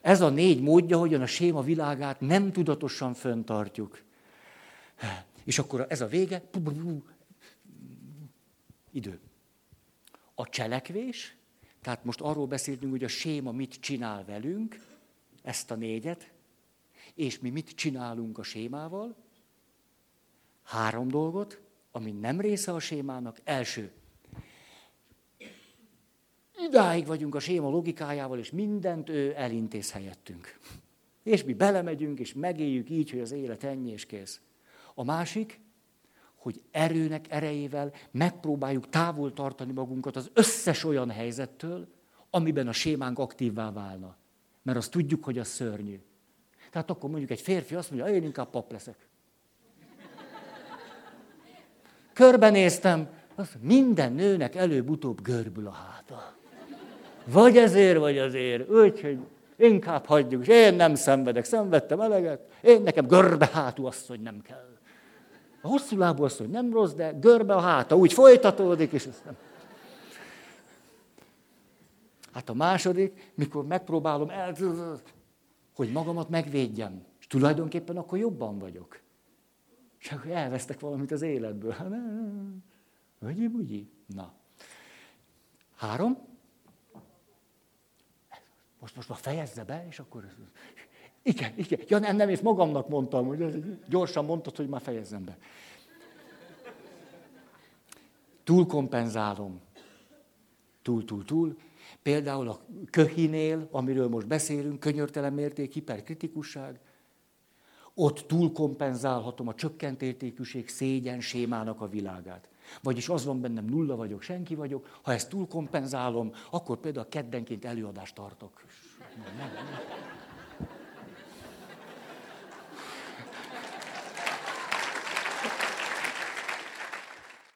Ez a négy módja, hogyan a séma világát nem tudatosan föntartjuk. És akkor ez a vége. Idő. A cselekvés, tehát most arról beszéltünk, hogy a séma mit csinál velünk, ezt a négyet, és mi mit csinálunk a sémával, három dolgot, ami nem része a sémának. Első, idáig vagyunk a séma logikájával, és mindent ő elintéz helyettünk. És mi belemegyünk, és megéljük így, hogy az élet ennyi, és kész. A másik, hogy erőnek erejével megpróbáljuk távol tartani magunkat az összes olyan helyzettől, amiben a sémánk aktívvá válna. Mert azt tudjuk, hogy az szörnyű. Tehát akkor mondjuk egy férfi azt mondja, én inkább pap leszek. Körbenéztem, azt minden nőnek előbb-utóbb görbül a háta. Vagy ezért, vagy azért. Úgyhogy inkább hagyjuk. És én nem szenvedek, szenvedtem eleget. Én nekem görbe hátú hogy nem kell. A hosszú lábú hogy nem rossz, de görbe a háta, úgy folytatódik, és nem. Hát a második, mikor megpróbálom el, hogy magamat megvédjem. És tulajdonképpen akkor jobban vagyok. És akkor elvesztek valamit az életből. Vagy bugyi? Na. Három. Most, most már fejezze be, és akkor... Igen, igen. Ja, nem, nem, és magamnak mondtam, hogy gyorsan mondtad, hogy már fejezzem be. Túlkompenzálom. Túl, túl, túl. Például a köhinél, amiről most beszélünk, könyörtelen mérték, hiperkritikusság, ott túlkompenzálhatom a csökkent értékűség szégyen sémának a világát. Vagyis az van bennem, nulla vagyok, senki vagyok, ha ezt túlkompenzálom, akkor például keddenként előadást tartok. Nem, nem.